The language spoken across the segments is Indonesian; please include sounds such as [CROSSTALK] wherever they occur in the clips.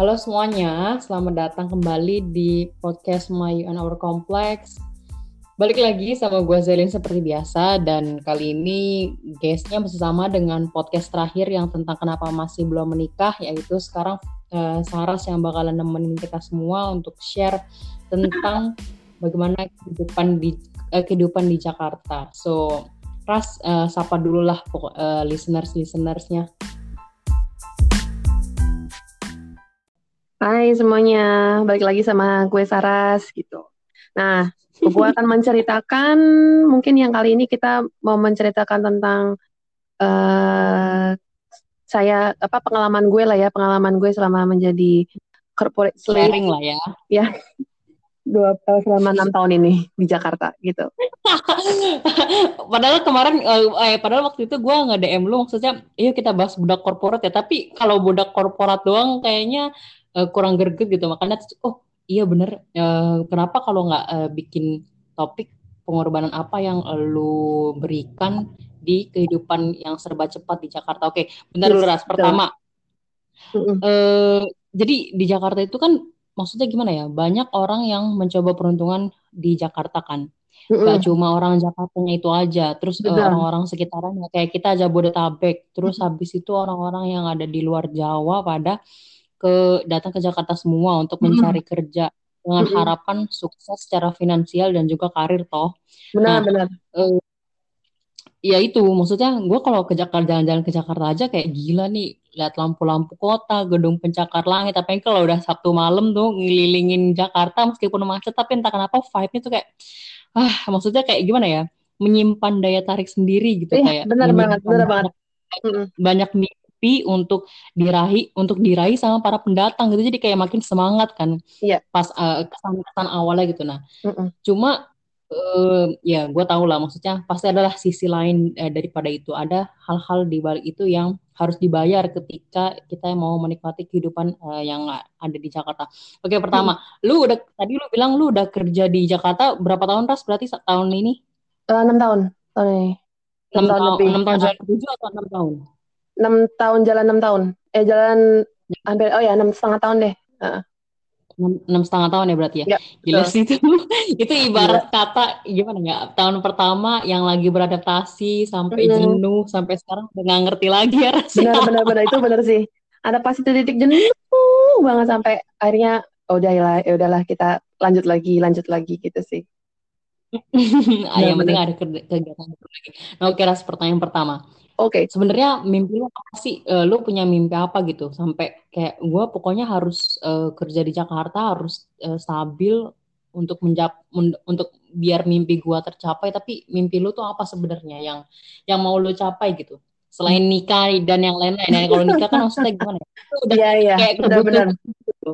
Halo semuanya, selamat datang kembali di podcast My and Our Complex. Balik lagi sama gue Zelin seperti biasa dan kali ini guestnya masih sama dengan podcast terakhir yang tentang kenapa masih belum menikah yaitu sekarang uh, Saras yang bakalan nemenin kita semua untuk share tentang bagaimana kehidupan di uh, kehidupan di Jakarta. So Ras, uh, sapa dulu lah uh, listeners-listenersnya. Hai semuanya, balik lagi sama gue Saras gitu. Nah, gue akan menceritakan mungkin yang kali ini kita mau menceritakan tentang uh, saya apa pengalaman gue lah ya, pengalaman gue selama menjadi corporate slave. Sharing lah ya. Ya, dua tahun selama enam tahun ini di Jakarta gitu. [LAUGHS] padahal kemarin eh, eh padahal waktu itu gue nggak DM lu maksudnya iya kita bahas budak korporat ya tapi kalau budak korporat doang kayaknya uh, kurang greget gitu. Makanya oh iya bener uh, kenapa kalau nggak uh, bikin topik pengorbanan apa yang lu berikan di kehidupan yang serba cepat di Jakarta? Oke bentar dulu ras. pertama uh, jadi di Jakarta itu kan maksudnya gimana ya banyak orang yang mencoba peruntungan di Jakarta kan. Gak cuma orang Jakartanya itu aja, terus uh, orang-orang sekitarnya kayak kita aja Bodetabek, terus mm habis itu orang-orang yang ada di luar Jawa pada ke datang ke Jakarta semua untuk mencari kerja dengan mm harapan sukses secara finansial dan juga karir toh. Benar, nah, benar. Uh, ya itu maksudnya gue kalau ke Jakarta jalan-jalan ke Jakarta aja kayak gila nih. Lihat lampu-lampu kota gedung pencakar langit. Tapi kalau udah Sabtu malam tuh ngelilingin Jakarta meskipun macet tapi entah kenapa vibe-nya tuh kayak ah maksudnya kayak gimana ya? Menyimpan daya tarik sendiri gitu eh, kayak benar banget benar banget. banyak mimpi untuk diraih untuk diraih sama para pendatang gitu jadi kayak makin semangat kan iya. pas uh, kesan-kesan awalnya gitu nah mm -mm. cuma uh, ya gue tau lah maksudnya pasti adalah sisi lain uh, daripada itu ada hal-hal di balik itu yang harus dibayar ketika kita mau menikmati kehidupan uh, yang ada di Jakarta. Oke pertama, hmm. lu udah tadi lu bilang lu udah kerja di Jakarta berapa tahun ras berarti tahun ini? Enam uh, tahun tahun ini. Enam tahun, lebih. Enam tahun tujuh atau enam tahun? Enam tahun jalan enam tahun. Eh jalan hampir oh ya enam setengah tahun deh. Enam setengah tahun ya berarti ya, ya gila sih itu [LAUGHS] itu ibarat Gila. kata gimana ya tahun pertama yang lagi beradaptasi sampai hmm. jenuh sampai sekarang udah nggak ngerti lagi ya rasanya benar benar benar itu benar sih ada pasti titik jenuh banget sampai akhirnya oh udah ya udahlah kita lanjut lagi lanjut lagi gitu sih [LAUGHS] ah, yang penting ada kegiatan lagi. Nah, oke, ras pertanyaan pertama. Oke. Okay. Sebenarnya mimpi lu apa sih? Uh, lu punya mimpi apa gitu? Sampai kayak gue pokoknya harus uh, kerja di Jakarta, harus uh, stabil untuk menjap untuk biar mimpi gue tercapai. Tapi mimpi lu tuh apa sebenarnya yang yang mau lu capai gitu? Selain nikah dan yang lain-lain. Nah, kalau nikah kan maksudnya gimana? Ya? udah yeah, yeah. kayak benar-benar. Gitu.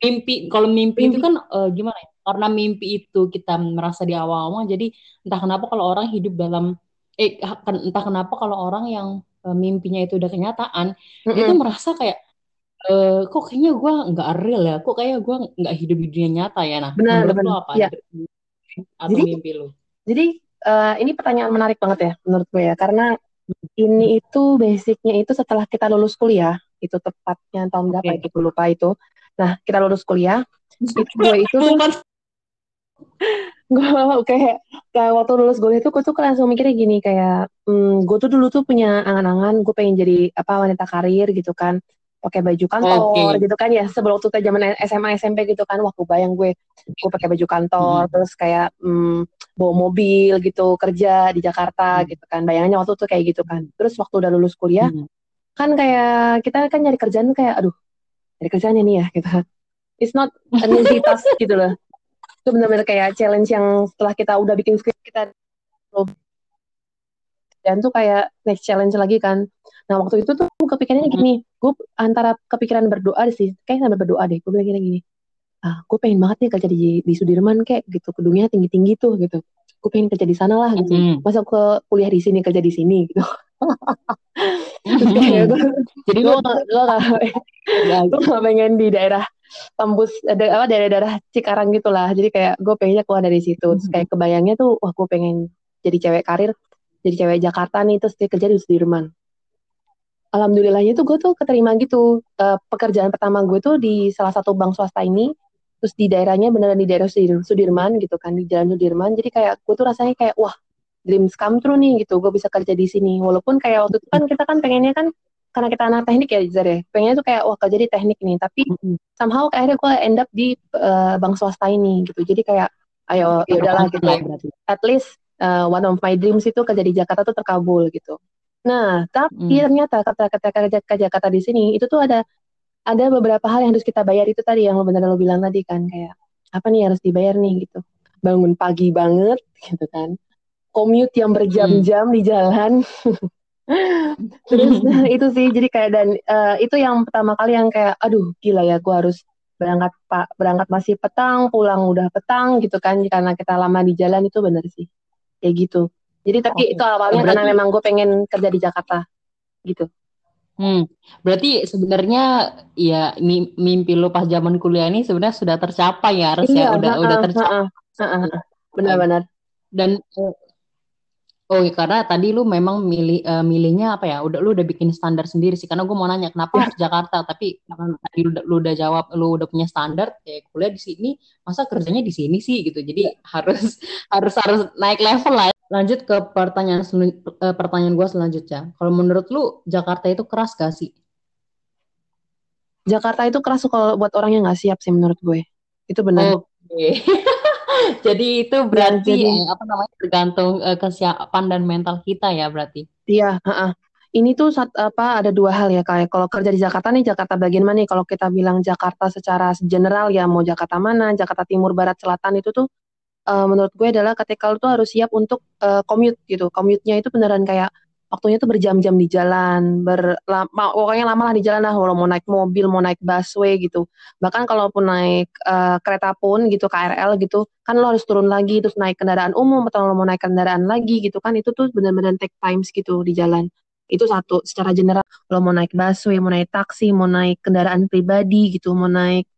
Mimpi kalau mimpi, mimpi itu kan uh, gimana ya? Karena mimpi itu kita merasa di awal-awal, jadi entah kenapa kalau orang hidup dalam eh entah kenapa kalau orang yang uh, mimpinya itu udah kenyataan mm-hmm. dia tuh merasa kayak uh, kok kayaknya gue nggak real ya kok kayak gue nggak hidup di dunia nyata ya nah benar menurut benar. lo apa ya. atau jadi, mimpi lo jadi uh, ini pertanyaan menarik banget ya menurut gue ya karena ini itu basicnya itu setelah kita lulus kuliah itu tepatnya tahun berapa okay. gitu lupa itu nah kita lulus kuliah [LAUGHS] itu gue itu gue kayak kayak waktu lulus gue itu gue tuh langsung mikirnya gini kayak hmm, gue tuh dulu tuh punya angan-angan gue pengen jadi apa wanita karir gitu kan pakai baju kantor okay. gitu kan ya sebelum waktu zaman SMA SMP gitu kan waktu bayang gue gue pakai baju kantor hmm. terus kayak hmm, bawa mobil gitu kerja di Jakarta hmm. gitu kan bayangannya waktu tuh kayak gitu kan terus waktu udah lulus kuliah hmm. kan kayak kita kan nyari kerjaan tuh kayak aduh nyari kerjaan ini ya gitu it's not an easy task gitu loh itu benar-benar kayak challenge yang setelah kita udah bikin script kita dan tuh kayak next challenge lagi kan. Nah waktu itu tuh kepikirannya gini gue antara kepikiran berdoa sih kayak sambil berdoa deh gue bilang gini ah gue pengen banget nih kerja di, di Sudirman kayak gitu gedungnya tinggi tinggi tuh gitu. Gue pengen kerja di sana lah gitu. Mm. masa ke kuliah di sini kerja di sini gitu. [LAUGHS] Jadi gue gue gak pengen di daerah tembus ada apa daerah-daerah Cikarang gitulah. Jadi kayak gue pengennya keluar dari situ. Terus hmm. kayak kebayangnya tuh wah gue pengen jadi cewek karir jadi cewek Jakarta nih terus dia kerja di Sudirman. Alhamdulillahnya tuh gue tuh keterima gitu. Uh, pekerjaan pertama gue tuh di salah satu bank swasta ini. Terus di daerahnya beneran di daerah Sudirman gitu kan di Jalan Sudirman. Jadi kayak gue tuh rasanya kayak wah dreams come true nih gitu. Gue bisa kerja di sini. Walaupun kayak waktu itu kan kita kan pengennya kan karena kita anak teknik ya Zar ya pengennya tuh kayak wah kerja di teknik nih. Tapi somehow akhirnya gue end up di uh, bank swasta ini gitu. Jadi kayak ayo ya udahlah gitu. ya at least uh, one of my dreams itu kerja di Jakarta tuh terkabul gitu. Nah tapi hmm. ternyata kata kata kerja ke Jakarta di sini itu tuh ada ada beberapa hal yang harus kita bayar. Itu tadi yang lo benar lo bilang tadi kan kayak apa nih harus dibayar nih gitu. Bangun pagi banget [LAUGHS] gitu kan. Commute yang berjam-jam hmm. di jalan [LAUGHS] [LAUGHS] terus [LAUGHS] itu sih jadi kayak dan uh, itu yang pertama kali yang kayak aduh gila ya gue harus berangkat pak berangkat masih petang pulang udah petang gitu kan karena kita lama di jalan itu bener sih kayak gitu jadi tapi itu awalnya berarti... karena memang gue pengen kerja di Jakarta gitu Hmm, berarti sebenarnya ya mimpi lo pas zaman kuliah ini sebenarnya sudah tercapai ya harusnya iya, udah uh, udah tercapai. Uh, uh, uh, benar-benar. Dan uh, Oh, iya, karena tadi lu memang milih uh, milihnya apa ya? Udah lu udah bikin standar sendiri sih. Karena gue mau nanya kenapa harus Jakarta, tapi karena tadi lu, lu udah jawab lu udah punya standar kayak kuliah di sini, masa kerjanya di sini sih gitu. Jadi harus [LAUGHS] harus harus naik level lah. Lanjut ke pertanyaan uh, pertanyaan gue selanjutnya. Kalau menurut lu Jakarta itu keras gak sih? Jakarta itu keras kalau buat orang yang nggak siap sih menurut gue. Itu benar. Oke. Okay. [LAUGHS] [LAUGHS] jadi itu iya, berarti ya, jadi, apa namanya tergantung uh, kesiapan dan mental kita ya berarti. Iya, uh -uh. Ini tuh saat, apa ada dua hal ya kayak kalau kerja di Jakarta nih Jakarta bagian mana nih kalau kita bilang Jakarta secara general ya mau Jakarta mana Jakarta Timur Barat Selatan itu tuh uh, menurut gue adalah ketika lu tuh harus siap untuk uh, commute gitu commute-nya itu beneran kayak waktunya tuh berjam-jam di jalan, ber pokoknya lama lah di jalan lah, walau mau naik mobil, mau naik busway gitu. Bahkan kalaupun naik uh, kereta pun gitu, KRL gitu, kan lo harus turun lagi, terus naik kendaraan umum atau lo mau naik kendaraan lagi gitu kan, itu tuh benar-benar take times gitu di jalan. Itu satu, secara general, lo mau naik busway, mau naik taksi, mau naik kendaraan pribadi gitu, mau naik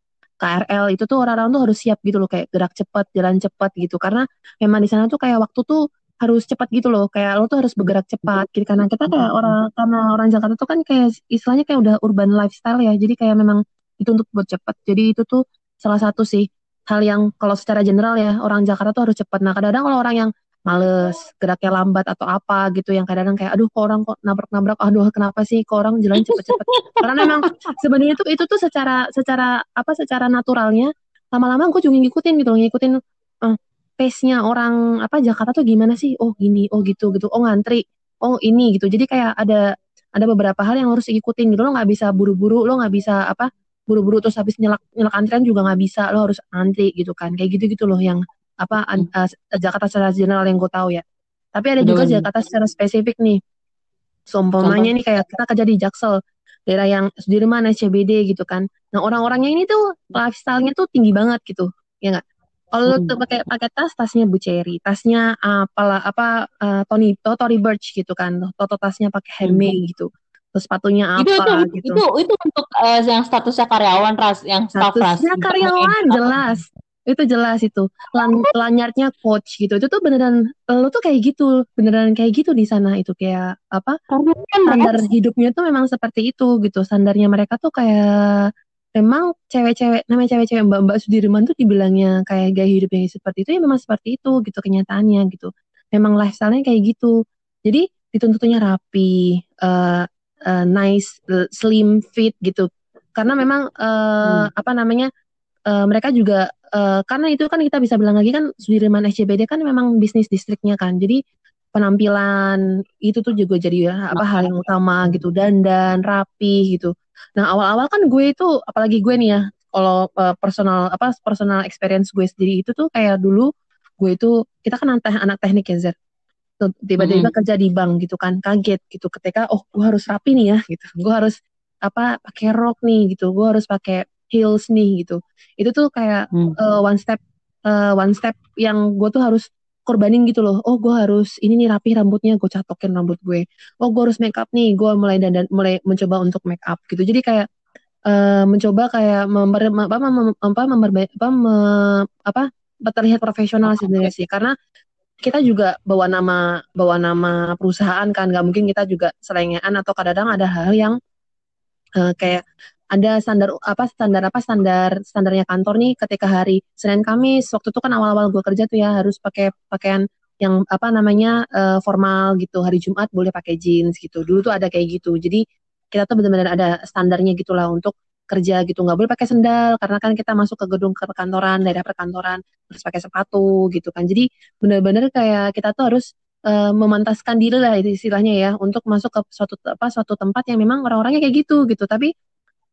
KRL itu tuh orang-orang tuh harus siap gitu loh kayak gerak cepat, jalan cepat gitu karena memang di sana tuh kayak waktu tuh harus cepat gitu loh kayak lo tuh harus bergerak cepat gitu. Karena kita kayak orang karena orang Jakarta tuh kan kayak istilahnya kayak udah urban lifestyle ya. Jadi kayak memang dituntut buat cepat. Jadi itu tuh salah satu sih hal yang kalau secara general ya orang Jakarta tuh harus cepat. Nah kadang-kadang kalau orang yang males geraknya lambat atau apa gitu yang kadang-kadang kayak aduh kok orang kok nabrak-nabrak? Aduh kenapa sih kok orang jalan cepet-cepet karena memang sebenarnya itu itu tuh secara secara apa secara naturalnya lama-lama gue juga ngikutin gitu ngikutin uh, pace-nya orang apa Jakarta tuh gimana sih? Oh gini, oh gitu gitu. Oh ngantri, oh ini gitu. Jadi kayak ada ada beberapa hal yang harus diikutin gitu. Lo nggak bisa buru-buru, lo nggak bisa apa buru-buru terus habis nyelak nyelak antrian juga nggak bisa. Lo harus antri gitu kan. Kayak gitu-gitu loh yang apa uh, Jakarta secara general yang gue tahu ya. Tapi ada juga Jakarta secara spesifik nih. Sompomanya nih kayak kita kerja di Jaksel, daerah yang Sudirman, SCBD gitu kan. Nah orang-orangnya ini tuh lifestyle-nya tuh tinggi banget gitu, ya nggak? Kalau hmm. pakai pakai tas, tasnya Bu Cherry, tasnya apalah apa uh, Tony to, Tory Burch gitu kan, Toto tasnya pakai Hermes hmm. gitu. Terus sepatunya apa itu, itu, gitu. Itu itu untuk uh, yang statusnya karyawan ras, yang staff ras. Statusnya karyawan jelas. Itu jelas itu. Lan, lanyarnya coach gitu. Itu tuh beneran lo tuh kayak gitu, beneran kayak gitu di sana itu kayak apa? Kan standar hidupnya tuh memang seperti itu gitu. Standarnya mereka tuh kayak memang cewek-cewek namanya cewek-cewek mbak-mbak Sudirman tuh dibilangnya kayak gaya hidup yang seperti itu ya memang seperti itu gitu kenyataannya gitu. Memang lifestyle-nya kayak gitu. Jadi dituntutnya rapi uh, uh, nice uh, slim fit gitu. Karena memang uh, hmm. apa namanya uh, mereka juga uh, karena itu kan kita bisa bilang lagi kan Sudirman SCBD kan memang bisnis distriknya kan. Jadi penampilan itu tuh juga jadi apa hal yang utama gitu. Dandan rapi gitu Nah awal-awal kan gue itu apalagi gue nih ya kalau uh, personal apa personal experience gue sendiri itu tuh kayak dulu gue itu kita kan anak, anak teknik ya Zer tiba-tiba hmm. kerja di bank gitu kan kaget gitu ketika oh gue harus rapi nih ya gitu gue harus apa pakai rok nih gitu gue harus pakai heels nih gitu itu tuh kayak hmm. uh, one step uh, one step yang gue tuh harus korbanin gitu loh. Oh gue harus ini nih rapi rambutnya gue catokin rambut gue. Oh gue harus make up nih gue mulai dan mulai mencoba untuk make up gitu. Jadi kayak uh, mencoba kayak member apa mem, apa memperbaik apa me, apa terlihat profesional sebenarnya sih. Karena kita juga bawa nama bawa nama perusahaan kan. Nggak mungkin kita juga selengean atau kadang-kadang ada hal yang uh, kayak ada standar apa standar apa standar standarnya kantor nih ketika hari Senin Kamis. Waktu itu kan awal-awal gue kerja tuh ya harus pakai pakaian yang apa namanya uh, formal gitu. Hari Jumat boleh pakai jeans gitu. Dulu tuh ada kayak gitu. Jadi kita tuh benar-benar ada standarnya gitulah untuk kerja gitu. Nggak boleh pakai sendal karena kan kita masuk ke gedung ke perkantoran daerah perkantoran harus pakai sepatu gitu kan. Jadi benar-benar kayak kita tuh harus uh, memantaskan diri lah istilahnya ya untuk masuk ke suatu apa suatu tempat yang memang orang-orangnya kayak gitu gitu. Tapi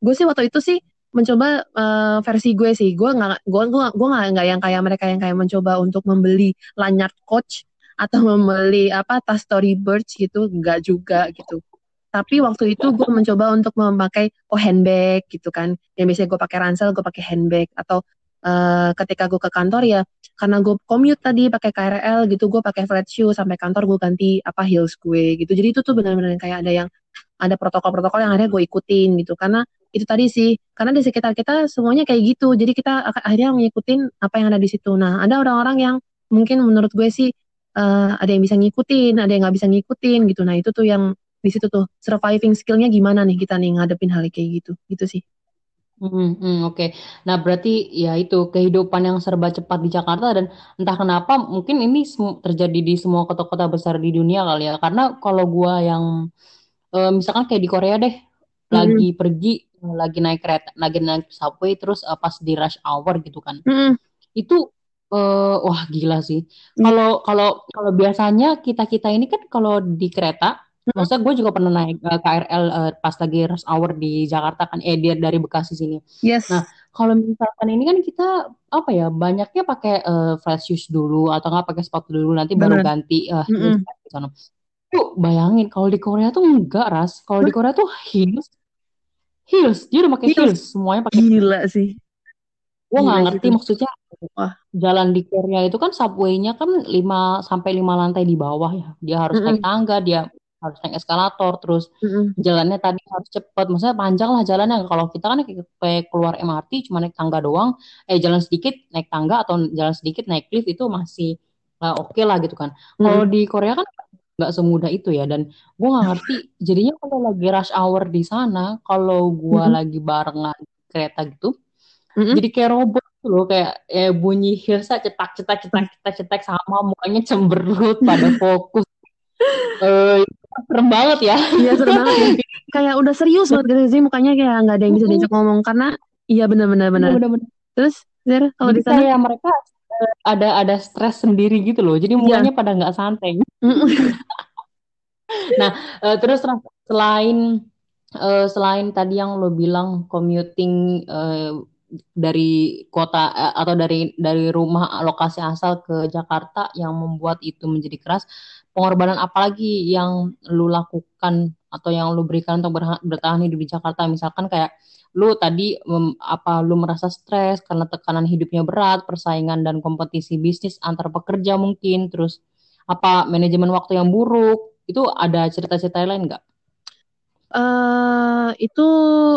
gue sih waktu itu sih mencoba uh, versi gue sih. Gue nggak gue gue gue nggak yang kayak mereka yang kayak mencoba untuk membeli lanyard coach atau [LAUGHS] membeli apa tas Burch gitu. Nggak juga gitu. Tapi waktu itu gue mencoba untuk memakai oh handbag gitu kan. Yang biasanya gue pakai ransel gue pakai handbag. Atau uh, ketika gue ke kantor ya karena gue commute tadi pakai KRL gitu gue pakai flat shoe sampai kantor gue ganti apa heels gue gitu. Jadi itu tuh benar-benar kayak ada yang ada protokol-protokol yang akhirnya gue ikutin gitu. Karena itu tadi sih karena di sekitar kita semuanya kayak gitu jadi kita akhirnya mengikutin apa yang ada di situ nah ada orang-orang yang mungkin menurut gue sih uh, ada yang bisa ngikutin ada yang nggak bisa ngikutin gitu nah itu tuh yang di situ tuh surviving skillnya gimana nih kita nih ngadepin hal kayak gitu gitu sih Hmm, hmm, oke. Okay. Nah, berarti ya itu kehidupan yang serba cepat di Jakarta dan entah kenapa mungkin ini terjadi di semua kota-kota besar di dunia kali ya. Karena kalau gua yang uh, misalkan kayak di Korea deh, hmm. lagi pergi, lagi naik kereta, lagi naik subway, terus uh, pas di rush hour gitu kan, hmm. itu uh, wah gila sih. Kalau hmm. kalau kalau biasanya kita kita ini kan kalau di kereta Maksudnya gue juga pernah naik uh, eh, KRL uh, pas lagi rush hour di Jakarta kan, eh dia dari Bekasi sini. Yes. Nah kalau misalkan ini kan kita apa ya banyaknya pakai uh, flat shoes dulu atau nggak pakai sepatu dulu nanti baru ganti uh, mm -hmm. Tuh bayangin kalau di Korea tuh enggak ras. Kalau di Korea tuh heels, heels dia udah pakai heels. heels semuanya pakai. Gila sih. Gue nggak ngerti maksudnya Wah. jalan di Korea itu kan subway-nya kan 5 sampai lima lantai di bawah ya. Dia harus mm -hmm. naik tangga, dia harus naik eskalator terus mm-hmm. jalannya tadi harus cepat maksudnya panjang lah jalannya kalau kita kan kayak keluar MRT cuma naik tangga doang eh jalan sedikit naik tangga atau jalan sedikit naik lift itu masih uh, oke okay lah gitu kan mm-hmm. kalau di Korea kan nggak semudah itu ya dan gue nggak ngerti jadinya kalau lagi rush hour di sana kalau gue mm-hmm. lagi barengan kereta gitu mm-hmm. jadi kayak robot gitu loh kayak eh, bunyi hilsa cetak cetak cetak cetak cetak sama mukanya cemberut pada fokus uh, [LAUGHS] serem banget ya iya serem banget ya. kayak udah serius banget gitu sih mukanya kayak nggak ada yang bisa diajak ngomong karena iya benar-benar benar terus Zer, kalau di sana kayak mereka ada ada stres sendiri gitu loh jadi iya. mukanya pada nggak santai [LAUGHS] nah uh, terus selain uh, selain tadi yang lo bilang commuting uh, dari kota atau dari dari rumah lokasi asal ke Jakarta yang membuat itu menjadi keras pengorbanan apa lagi yang lu lakukan atau yang lu berikan untuk bertahan hidup di Jakarta? Misalkan kayak lu tadi um, apa lu merasa stres karena tekanan hidupnya berat persaingan dan kompetisi bisnis antar pekerja mungkin terus apa manajemen waktu yang buruk itu ada cerita-cerita lain nggak? Uh, itu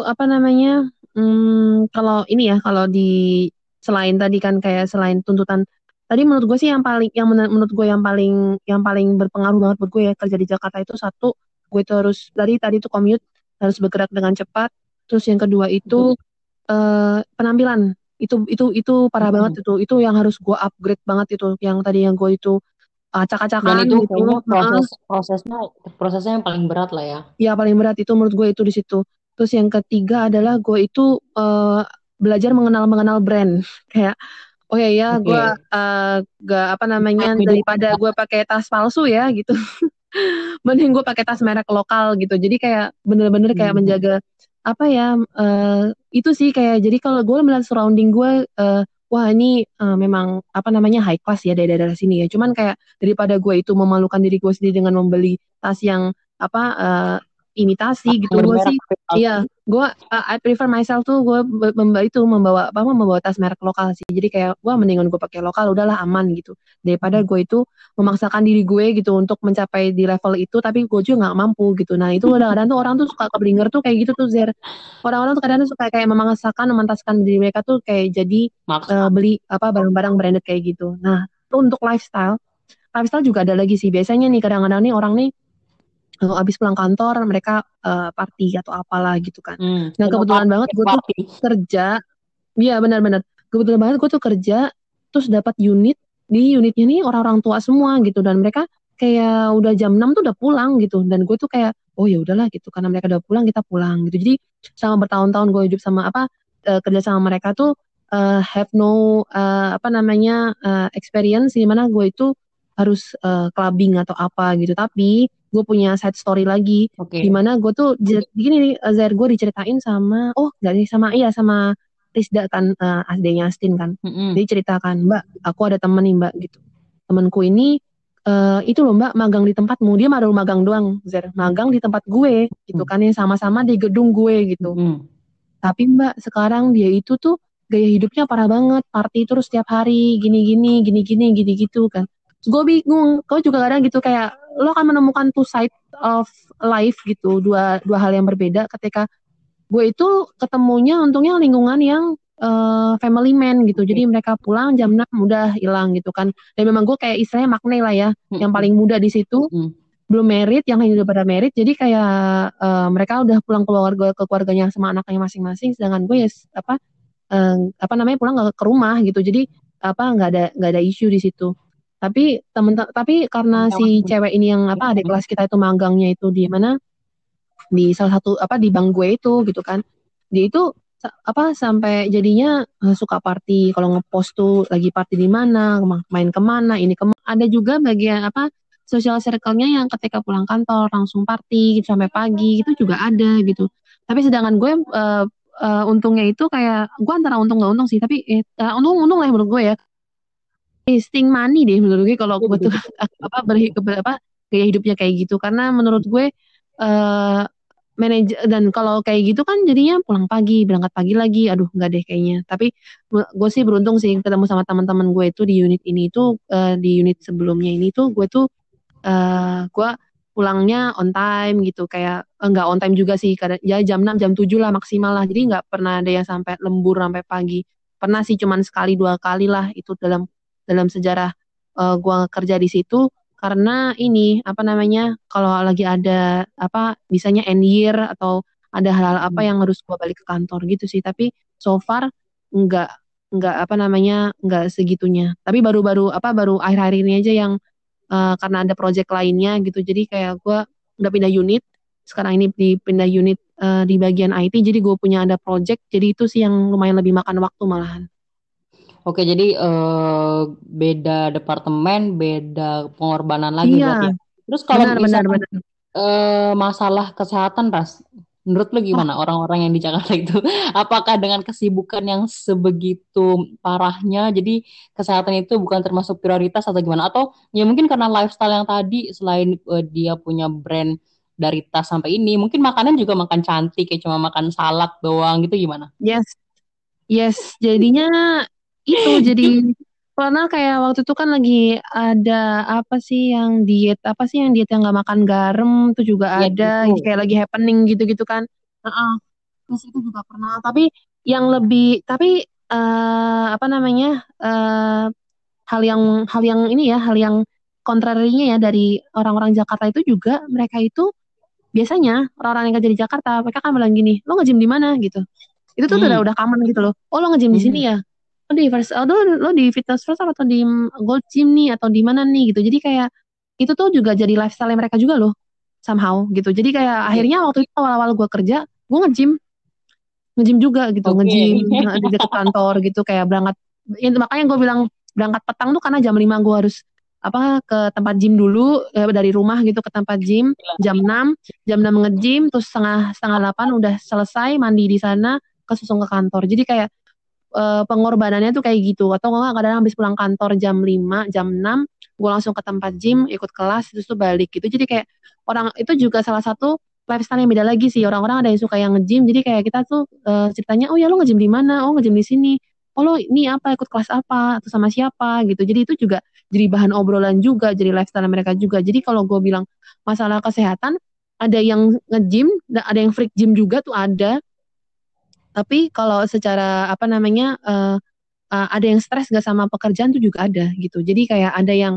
apa namanya? Hmm, kalau ini ya kalau di selain tadi kan kayak selain tuntutan tadi menurut gue sih yang paling yang menurut gue yang paling yang paling berpengaruh banget buat gue ya kerja di Jakarta itu satu gue itu harus tadi tadi itu commute harus bergerak dengan cepat terus yang kedua itu uh, penampilan itu itu itu parah hmm. banget itu itu yang harus gue upgrade banget itu yang tadi yang gue itu acak-acakan itu gitu. proses prosesnya prosesnya yang paling berat lah ya ya paling berat itu menurut gue itu di situ terus yang ketiga adalah gue itu uh, belajar mengenal mengenal brand [LAUGHS] kayak oh ya ya okay. gue uh, gak apa namanya Aku daripada gue pakai tas palsu ya gitu [LAUGHS] mending gue pakai tas merek lokal gitu jadi kayak bener-bener kayak hmm. menjaga apa ya uh, itu sih kayak jadi kalau gue melihat surrounding gue uh, wah ini uh, memang apa namanya high class ya dari daerah sini ya. Cuman kayak daripada gue itu memalukan diri gue sendiri dengan membeli tas yang apa uh, imitasi gitu gue sih. iya gue uh, I prefer myself tuh gue membawa itu membawa apa membawa tas merek lokal sih. Jadi kayak gue mendingan gue pakai lokal udahlah aman gitu. Daripada gue itu memaksakan diri gue gitu untuk mencapai di level itu tapi gue juga nggak mampu gitu. Nah itu kadang-kadang tuh orang tuh suka keblinger tuh kayak gitu tuh Zer. Orang-orang tuh kadang-kadang suka kayak memaksakan memantaskan diri mereka tuh kayak jadi uh, beli apa barang-barang branded kayak gitu. Nah untuk lifestyle lifestyle juga ada lagi sih. Biasanya nih kadang-kadang nih orang nih uh, abis pulang kantor mereka uh, party atau apalah gitu kan. Hmm, nah kebetulan banget gue tuh kerja iya benar-benar kebetulan banget gue tuh kerja terus dapat unit di unitnya nih orang-orang tua semua gitu. Dan mereka kayak udah jam 6 tuh udah pulang gitu. Dan gue tuh kayak oh ya udahlah gitu. Karena mereka udah pulang kita pulang gitu. Jadi sama bertahun-tahun gue hidup sama apa uh, kerja sama mereka tuh uh, have no uh, apa namanya uh, experience di mana gue itu harus uh, clubbing atau apa gitu. Tapi gue punya side story lagi okay. di mana gue tuh gini nih Zair gue diceritain sama oh gak sih sama iya sama Rizda kan uh, asdenya Astin kan. Mm-hmm. Dia ceritakan, Mbak, aku ada temen nih Mbak gitu. Temenku ini uh, itu loh Mbak magang di tempatmu. Dia baru magang doang, Zer. Magang di tempat gue gitu mm. kan yang sama-sama di gedung gue gitu. Mm. Tapi Mbak sekarang dia itu tuh gaya hidupnya parah banget, party terus setiap hari, gini-gini, gini-gini, gini gitu kan. gue bingung, kau juga kadang gitu kayak lo akan menemukan two side of life gitu, dua dua hal yang berbeda ketika gue itu ketemunya untungnya lingkungan yang uh, family man gitu. Jadi mereka pulang jam 6 udah hilang gitu kan. Dan memang gue kayak istilahnya makne lah ya, hmm. yang paling muda di situ. Hmm. Belum merit, yang lain udah pada merit. Jadi kayak uh, mereka udah pulang ke keluarga ke keluarganya sama anaknya masing-masing sedangkan gue ya apa uh, apa namanya pulang gak ke rumah gitu. Jadi apa nggak ada nggak ada isu di situ. Tapi temen tapi karena si cewek ini yang apa adik kelas kita itu magangnya itu di mana? Di salah satu apa di bank gue itu gitu kan. Dia itu apa sampai jadinya uh, suka party. Kalau ngepost tuh lagi party di mana main ke mana ini ke mana ada juga bagian apa sosial circle-nya yang ketika pulang kantor langsung party gitu, sampai pagi itu juga ada gitu. Tapi sedangkan gue uh, uh, untungnya itu kayak gue antara untung nggak untung sih tapi eh, uh, untung untung lah menurut gue ya wasting money deh menurut gue kalau gue tuh [LAUGHS] apa berhidup apa gaya hidupnya kayak gitu. Karena menurut gue uh, manajer dan kalau kayak gitu kan jadinya pulang pagi berangkat pagi lagi. Aduh nggak deh kayaknya. Tapi gue sih beruntung sih ketemu sama teman-teman gue itu di unit ini tuh uh, di unit sebelumnya ini tuh gue tuh uh, gue pulangnya on time gitu. Kayak enggak on time juga sih. Kadang ya jam 6 jam 7 lah maksimal lah. Jadi nggak pernah ada yang sampai lembur sampai pagi. Pernah sih cuman sekali dua kali lah itu dalam dalam sejarah uh, gue kerja di situ karena ini apa namanya kalau lagi ada apa misalnya end year atau ada hal-hal apa hmm. yang harus gue balik ke kantor gitu sih. Tapi so far nggak nggak apa namanya nggak segitunya. Tapi baru-baru apa baru akhir-akhir ini aja yang uh, karena ada project lainnya gitu. Jadi kayak gue udah pindah unit sekarang ini di pindah unit uh, di bagian IT jadi gue punya ada project. Jadi itu sih yang lumayan lebih makan waktu malahan Oke, jadi uh, beda departemen, beda pengorbanan lagi iya. berarti. Ya? Terus kalau benar, misalkan benar, benar. Uh, masalah kesehatan, Ras, menurut lu gimana oh. orang-orang yang di Jakarta itu? [LAUGHS] Apakah dengan kesibukan yang sebegitu parahnya, jadi kesehatan itu bukan termasuk prioritas atau gimana? Atau ya mungkin karena lifestyle yang tadi, selain uh, dia punya brand dari tas sampai ini, mungkin makanan juga makan cantik, kayak cuma makan salad doang gitu gimana? Yes, yes. Jadinya itu [LAUGHS] jadi karena kayak waktu itu kan lagi ada apa sih yang diet apa sih yang diet yang nggak makan garam tuh juga ya, ada gitu. kayak lagi happening gitu-gitu kan uh -uh. terus itu juga pernah tapi yang lebih tapi uh, apa namanya uh, hal yang hal yang ini ya hal yang kontrarinya ya dari orang-orang Jakarta itu juga mereka itu biasanya orang-orang yang kerja di Jakarta mereka kan bilang gini lo ngejim di mana gitu itu tuh hmm. udah udah common gitu loh oh lo ngejim hmm. di sini ya lo di first oh, lo, lo di fitness first atau di gold gym nih atau di mana nih gitu. Jadi kayak itu tuh juga jadi lifestyle mereka juga loh somehow gitu. Jadi kayak yeah. akhirnya waktu itu awal-awal gue kerja gue nge-gym. Nge-gym juga gitu okay. nge-gym [LAUGHS] di dekat kantor gitu kayak berangkat. Ya, makanya gue bilang berangkat petang tuh karena jam 5 gue harus apa ke tempat gym dulu eh, dari rumah gitu ke tempat gym jam 6 jam 6 nge-gym terus setengah setengah 8 udah selesai mandi di sana kesusung ke kantor. Jadi kayak uh, pengorbanannya tuh kayak gitu. Atau nggak kadang habis pulang kantor jam 5 jam 6 gue langsung ke tempat gym ikut kelas terus tuh balik gitu. Jadi kayak orang itu juga salah satu lifestyle yang beda lagi sih. Orang-orang ada yang suka yang nge-gym jadi kayak kita tuh uh, ceritanya oh ya lo nge-gym di mana? Oh nge-gym di sini. Oh lo ini apa ikut kelas apa atau sama siapa? gitu. Jadi itu juga jadi bahan obrolan juga jadi lifestyle mereka juga. Jadi kalau gue bilang masalah kesehatan ada yang nge-gym ada yang freak gym juga tuh ada tapi kalau secara apa namanya uh, uh, ada yang stres gak sama pekerjaan tuh juga ada gitu. Jadi kayak ada yang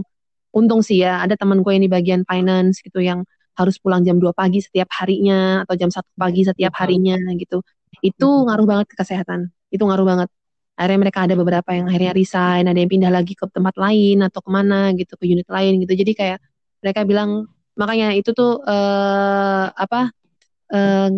untung sih ya ada teman gue yang di bagian finance gitu yang harus pulang jam 2 pagi setiap harinya atau jam satu pagi setiap harinya gitu. Itu ngaruh banget ke kesehatan. Itu ngaruh banget. Akhirnya mereka ada beberapa yang akhirnya resign ada yang pindah lagi ke tempat lain atau ke mana gitu ke unit lain gitu. Jadi kayak mereka bilang makanya itu tuh uh, apa uh,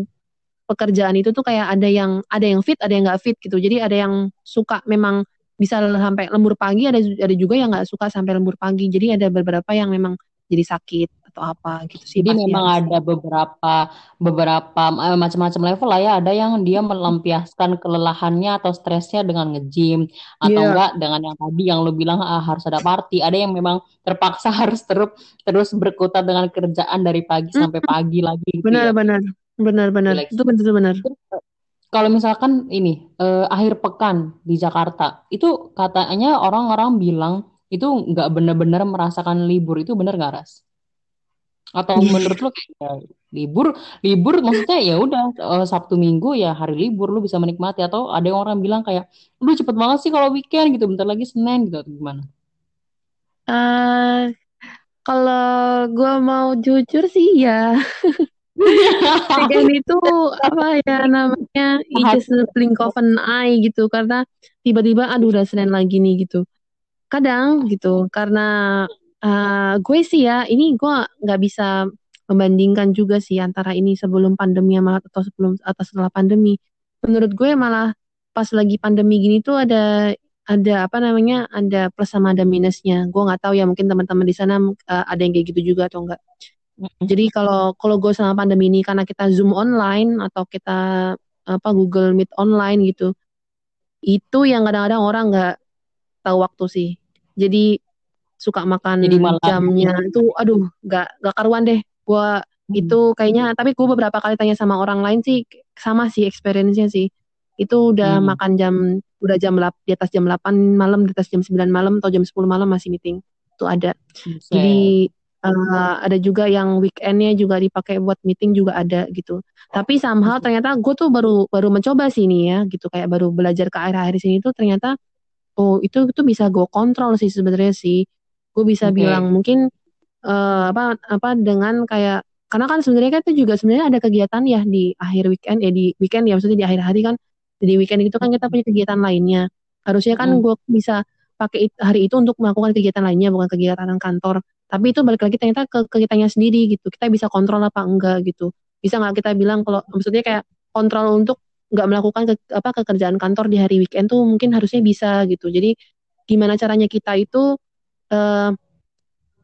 pekerjaan itu tuh kayak ada yang ada yang fit ada yang nggak fit gitu jadi ada yang suka memang bisa sampai lembur pagi ada ada juga yang nggak suka sampai lembur pagi jadi ada beberapa yang memang jadi sakit atau apa gitu sih. Jadi memang harus. ada beberapa beberapa eh, macam-macam level lah ya. Ada yang dia melampiaskan kelelahannya atau stresnya dengan nge-gym atau yeah. enggak dengan yang tadi yang lo bilang ah, harus ada party. Ada yang memang terpaksa [LAUGHS] harus terus terus berkutat dengan kerjaan dari pagi mm -hmm. sampai pagi lagi. Gitu benar, ya. benar, benar, benar, benar. Itu benar, benar. Kalau misalkan ini eh, akhir pekan di Jakarta, itu katanya orang-orang bilang itu nggak benar-benar merasakan libur itu benar nggak ras? Atau iya. menurut lo kayak ya, libur, libur maksudnya ya udah uh, Sabtu Minggu ya hari libur lu bisa menikmati atau ada yang orang bilang kayak lu cepet banget sih kalau weekend gitu bentar lagi Senin gitu gimana? Uh, kalau gue mau jujur sih ya [LAUGHS] [LAUGHS] weekend itu apa ya namanya it's just a blink of an eye gitu karena tiba-tiba aduh udah Senin lagi nih gitu kadang gitu karena Uh, gue sih ya, ini gue nggak bisa membandingkan juga sih antara ini sebelum pandemi sama atau sebelum atau setelah pandemi. Menurut gue malah pas lagi pandemi gini tuh ada ada apa namanya ada plus sama ada minusnya. Gue nggak tahu ya mungkin teman-teman di sana uh, ada yang kayak gitu juga atau enggak. Jadi kalau kalau gue sama pandemi ini karena kita zoom online atau kita apa Google Meet online gitu, itu yang kadang-kadang orang nggak tahu waktu sih. Jadi suka makan Jadi malam. jamnya itu aduh gak gak karuan deh gue hmm. itu kayaknya tapi gue beberapa kali tanya sama orang lain sih sama sih experience-nya sih itu udah hmm. makan jam udah jam lap, di atas jam 8 malam di atas jam 9 malam atau jam 10 malam masih meeting itu ada okay. jadi uh, ada juga yang weekendnya juga dipakai buat meeting juga ada gitu. Tapi somehow ternyata gue tuh baru baru mencoba sini ya gitu. Kayak baru belajar ke akhir-akhir sini tuh ternyata oh itu itu bisa gue kontrol sih sebenarnya sih. Gue bisa okay. bilang mungkin uh, apa apa dengan kayak karena kan sebenarnya kan itu juga sebenarnya ada kegiatan ya di akhir weekend ya di weekend ya maksudnya di akhir hari kan. Di weekend itu kan kita punya kegiatan lainnya. Harusnya kan hmm. gue bisa pakai hari itu untuk melakukan kegiatan lainnya bukan kegiatan kantor tapi itu balik lagi ternyata ke, ke kitanya sendiri gitu. Kita bisa kontrol apa enggak gitu. Bisa nggak kita bilang kalau maksudnya kayak kontrol untuk nggak melakukan ke, apa kekerjaan kantor di hari weekend tuh mungkin harusnya bisa gitu. Jadi gimana caranya kita itu uh,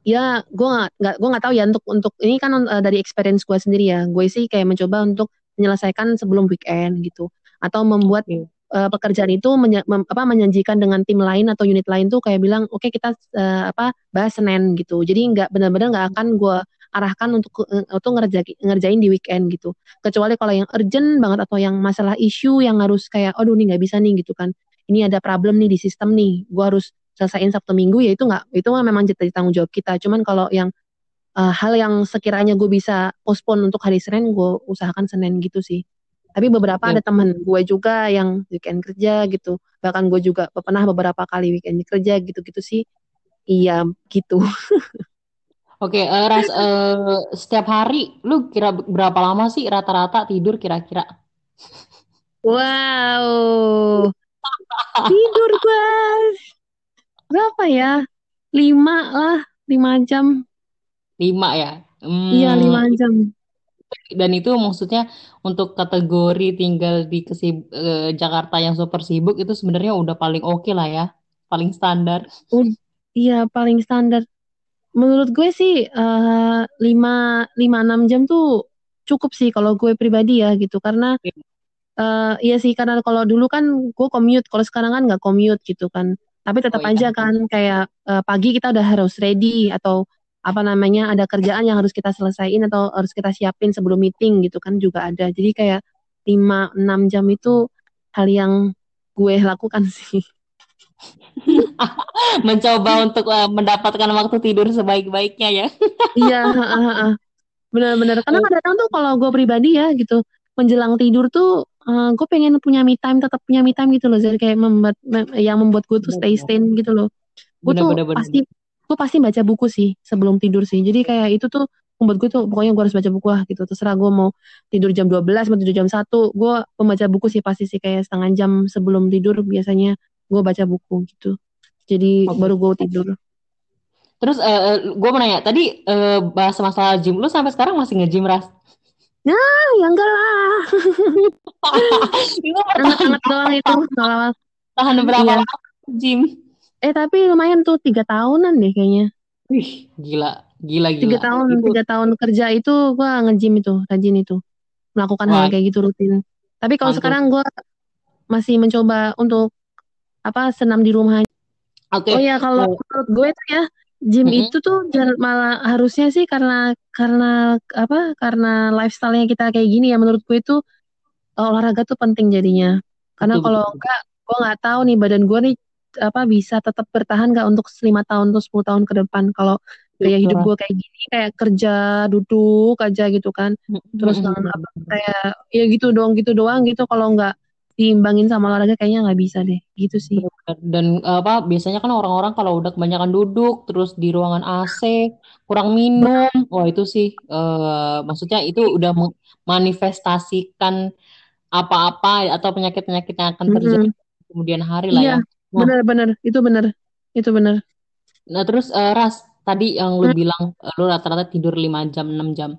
ya gue nggak gue nggak tahu ya untuk untuk ini kan uh, dari experience gue sendiri ya. Gue sih kayak mencoba untuk menyelesaikan sebelum weekend gitu. Atau membuat uh, pekerjaan itu menye, mem, apa menjanjikan dengan tim lain atau unit lain tuh kayak bilang oke okay, kita uh, apa bahas senin gitu. Jadi nggak benar-benar nggak akan gue arahkan untuk untuk ngerjain ngerjain di weekend gitu. Kecuali kalau yang urgent banget atau yang masalah isu yang harus kayak aduh nih nggak bisa nih gitu kan. Ini ada problem nih di sistem nih gue harus selesaiin Sabtu Minggu ya itu nggak itu memang jadi tanggung jawab kita. Cuman kalau yang uh, hal yang sekiranya gue bisa postpone untuk hari Senin gue usahakan Senin gitu sih tapi beberapa ya. ada teman gue juga yang weekend kerja gitu bahkan gue juga pernah beberapa kali weekend kerja gitu-gitu sih iya gitu [LAUGHS] Oke, okay, uh, eh, Ras, uh, setiap hari lu kira berapa lama sih rata-rata tidur kira-kira? Wow, tidur guys berapa ya? Lima lah, lima jam. Lima ya? Hmm. Iya, lima jam. Dan itu maksudnya untuk kategori tinggal di kesib eh, Jakarta yang super sibuk itu sebenarnya udah paling oke okay lah ya, paling standar. Iya, paling standar. Menurut gue sih uh, lima lima enam jam tuh cukup sih kalau gue pribadi ya gitu karena uh, iya sih karena kalau dulu kan gue commute, kalau sekarang kan nggak commute gitu kan. Tapi tetap oh, iya. aja kan kayak uh, pagi kita udah harus ready atau apa namanya ada kerjaan yang harus kita selesaiin atau harus kita siapin sebelum meeting gitu kan juga ada. Jadi kayak 5 6 jam itu hal yang gue lakukan [LAUGHS] sih. [LAUGHS] Mencoba untuk uh, mendapatkan waktu tidur sebaik-baiknya ya. [LAUGHS] iya, benar-benar. Karena kadang-kadang tuh kalau gue pribadi ya gitu, menjelang tidur tuh uh, gue pengen punya me time tetap punya me time gitu loh jadi kayak membuat yang membuat gue tuh stay stay gitu loh gue tuh bener, pasti gue pasti baca buku sih sebelum tidur sih jadi kayak itu tuh membuat gue tuh pokoknya gue harus baca buku lah gitu terserah gue mau tidur jam 12 mau tidur jam 1 gue membaca buku sih pasti sih kayak setengah jam sebelum tidur biasanya gue baca buku gitu jadi okay. baru gue tidur terus uh, eh, eh, gue mau nanya tadi uh, bahas masalah gym lu sampai sekarang masih nge-gym ras Nah, ya enggak lah. [LAUGHS] hangat doang itu. Tahan berapa iya. lama gym? Eh tapi lumayan tuh tiga tahunan deh kayaknya. Wih, gila, gila, gila. Tiga tahun, itu... tiga tahun kerja itu gua nge-gym itu, rajin itu, melakukan Wah. hal kayak gitu rutin. Tapi kalau sekarang gua masih mencoba untuk apa senam di rumah. Okay. Oh ya kalau oh. menurut gue itu ya gym mm -hmm. itu tuh malah harusnya sih karena karena apa karena lifestyle-nya kita kayak gini ya menurut gue itu olahraga tuh penting jadinya. Karena kalau enggak gue nggak tahu nih badan gue nih apa bisa tetap bertahan nggak untuk lima tahun atau sepuluh tahun ke depan? Kalau gaya hidup gue kayak gini kayak kerja duduk aja gitu kan. Terus mm -hmm. apa kayak ya gitu doang gitu doang gitu. Kalau nggak diimbangin sama olahraga kayaknya nggak bisa deh. Gitu sih. Dan apa biasanya kan orang-orang kalau udah kebanyakan duduk terus di ruangan AC kurang minum. Wah itu sih uh, maksudnya itu udah manifestasikan apa-apa atau penyakit-penyakit yang akan terjadi mm -hmm. kemudian hari lah iya. ya Nah, benar-benar itu benar itu benar nah terus uh, ras tadi yang lu hmm. bilang uh, lu rata-rata tidur 5 jam 6 jam.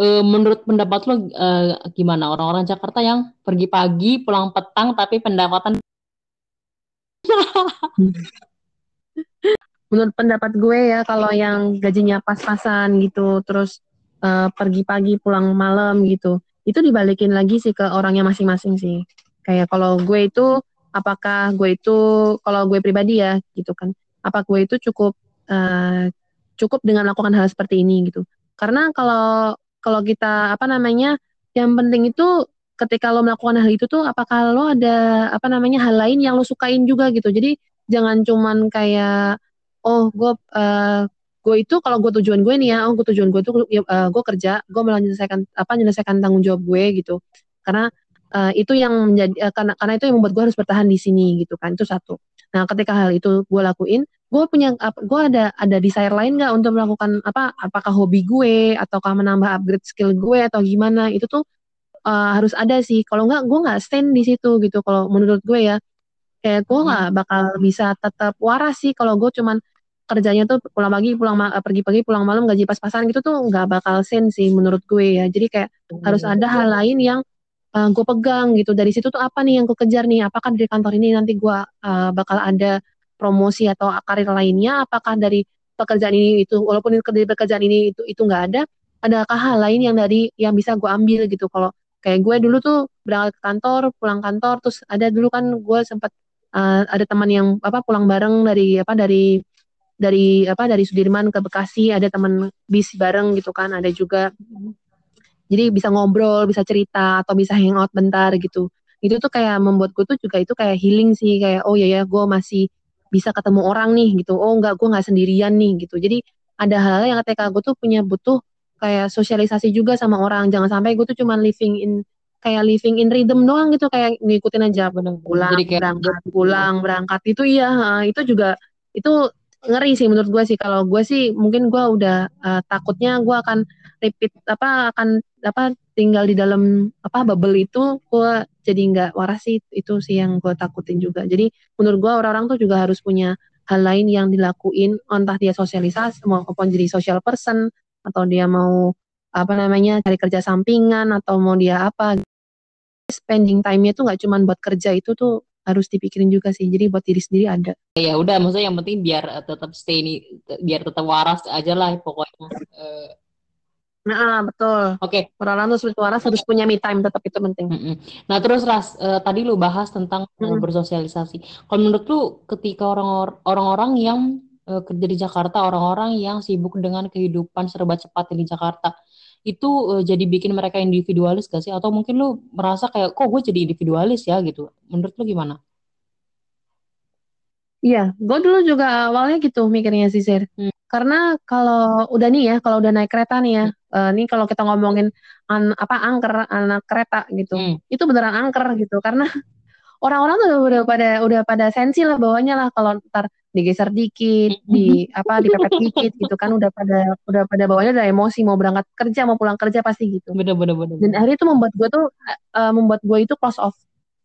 Uh, menurut pendapat lu uh, gimana? Orang-orang Jakarta yang pergi pagi pulang petang tapi pendapatan [LAUGHS] menurut pendapat gue ya kalau yang gajinya pas-pasan gitu terus uh, pergi pagi pulang malam gitu itu dibalikin lagi sih ke orangnya masing-masing sih. Kayak kalau gue itu apakah gue itu kalau gue pribadi ya gitu kan. Apa gue itu cukup uh, cukup dengan melakukan hal seperti ini gitu. Karena kalau kalau kita apa namanya yang penting itu ketika lo melakukan hal itu tuh apakah lo ada apa namanya hal lain yang lo sukain juga gitu. Jadi jangan cuman kayak oh gue uh, gue itu kalau gue tujuan gue nih ya oh gue tujuan gue tuh uh, gue kerja gue menyelesaikan apa menyelesaikan tanggung jawab gue gitu. Karena uh, itu yang menjadi uh, karena karena itu yang membuat gue harus bertahan di sini gitu kan. Itu satu. Nah ketika hal itu gue lakuin gue punya gue ada ada desire lain nggak untuk melakukan apa apakah hobi gue ataukah menambah upgrade skill gue atau gimana? Itu tuh uh, harus ada sih. Kalau nggak gue nggak stand di situ gitu. Kalau menurut gue ya kayak gue nggak hmm. bakal bisa tetap waras sih kalau gue cuman kerjanya tuh pulang pagi pulang pergi pagi pulang malam gaji pas-pasan gitu tuh nggak bakal sen sih menurut gue ya. Jadi kayak hmm. harus ada hal lain yang uh, eh, gue pegang gitu. Dari situ tuh apa nih yang gue kejar nih? Apakah dari kantor ini nanti gue uh, bakal ada promosi atau karir lainnya? Apakah dari pekerjaan ini itu walaupun dari pekerjaan ini itu itu nggak ada adakah hal lain yang dari yang bisa gue ambil gitu? Kalau kayak gue dulu tuh berangkat ke kantor pulang kantor terus ada dulu kan gue sempat uh, ada teman yang apa pulang bareng dari apa dari dari apa dari Sudirman ke Bekasi ada teman bis bareng gitu kan ada juga jadi bisa ngobrol bisa cerita atau bisa hangout bentar gitu. Itu tuh kayak membuat gue tuh juga itu kayak healing sih kayak oh ya ya gue masih bisa ketemu orang nih gitu. Oh enggak gue nggak sendirian nih gitu. Jadi ada hal, -hal yang ketika gue tuh punya butuh kayak sosialisasi juga sama orang. Jangan sampai gue tuh cuma living in kayak living in rhythm doang gitu kayak ngikutin aja pulang jadi kayak berangkat pulang berangkat. Itu iya itu juga itu ngeri sih menurut gue sih. Kalau gue sih mungkin gue udah uh, takutnya gue akan repeat apa akan apa tinggal di dalam apa bubble itu gue jadi nggak waras sih itu sih yang gue takutin juga jadi menurut gue orang-orang tuh juga harus punya hal lain yang dilakuin entah dia sosialisasi maupun jadi social person atau dia mau apa namanya cari kerja sampingan atau mau dia apa spending time-nya tuh nggak cuma buat kerja itu tuh harus dipikirin juga sih. Jadi buat diri sendiri ada. Ya udah, maksudnya yang penting biar tetap stay ini, biar tetap waras aja lah pokoknya. Uh, Nah, betul. Oke. Okay. Orang tuh waras harus punya me time tetap itu penting. Mm. Nah, terus Ras, uh, tadi lu bahas tentang mm -hmm. bersosialisasi. Kalau menurut lu ketika orang-orang yang uh, kerja di Jakarta, orang-orang yang sibuk dengan kehidupan serba cepat di Jakarta, itu uh, jadi bikin mereka individualis gak sih? Atau mungkin lu merasa kayak kok gue jadi individualis ya gitu? Menurut lu gimana? Iya, gue dulu juga awalnya gitu mikirnya sih Sir. Hmm. Karena kalau udah nih ya, kalau udah naik kereta nih ya, hmm. Uh, nih kalau kita ngomongin an, apa angker anak kereta gitu, hmm. itu beneran angker gitu. Karena [LAUGHS] orang-orang tuh udah pada udah pada sensi lah bawahnya lah kalau ntar digeser dikit, di apa dipepet dikit gitu kan udah pada udah pada bawahnya udah emosi mau berangkat kerja mau pulang kerja pasti gitu. Bener bener bener. Dan akhirnya itu membuat gue tuh uh, membuat gue itu close off.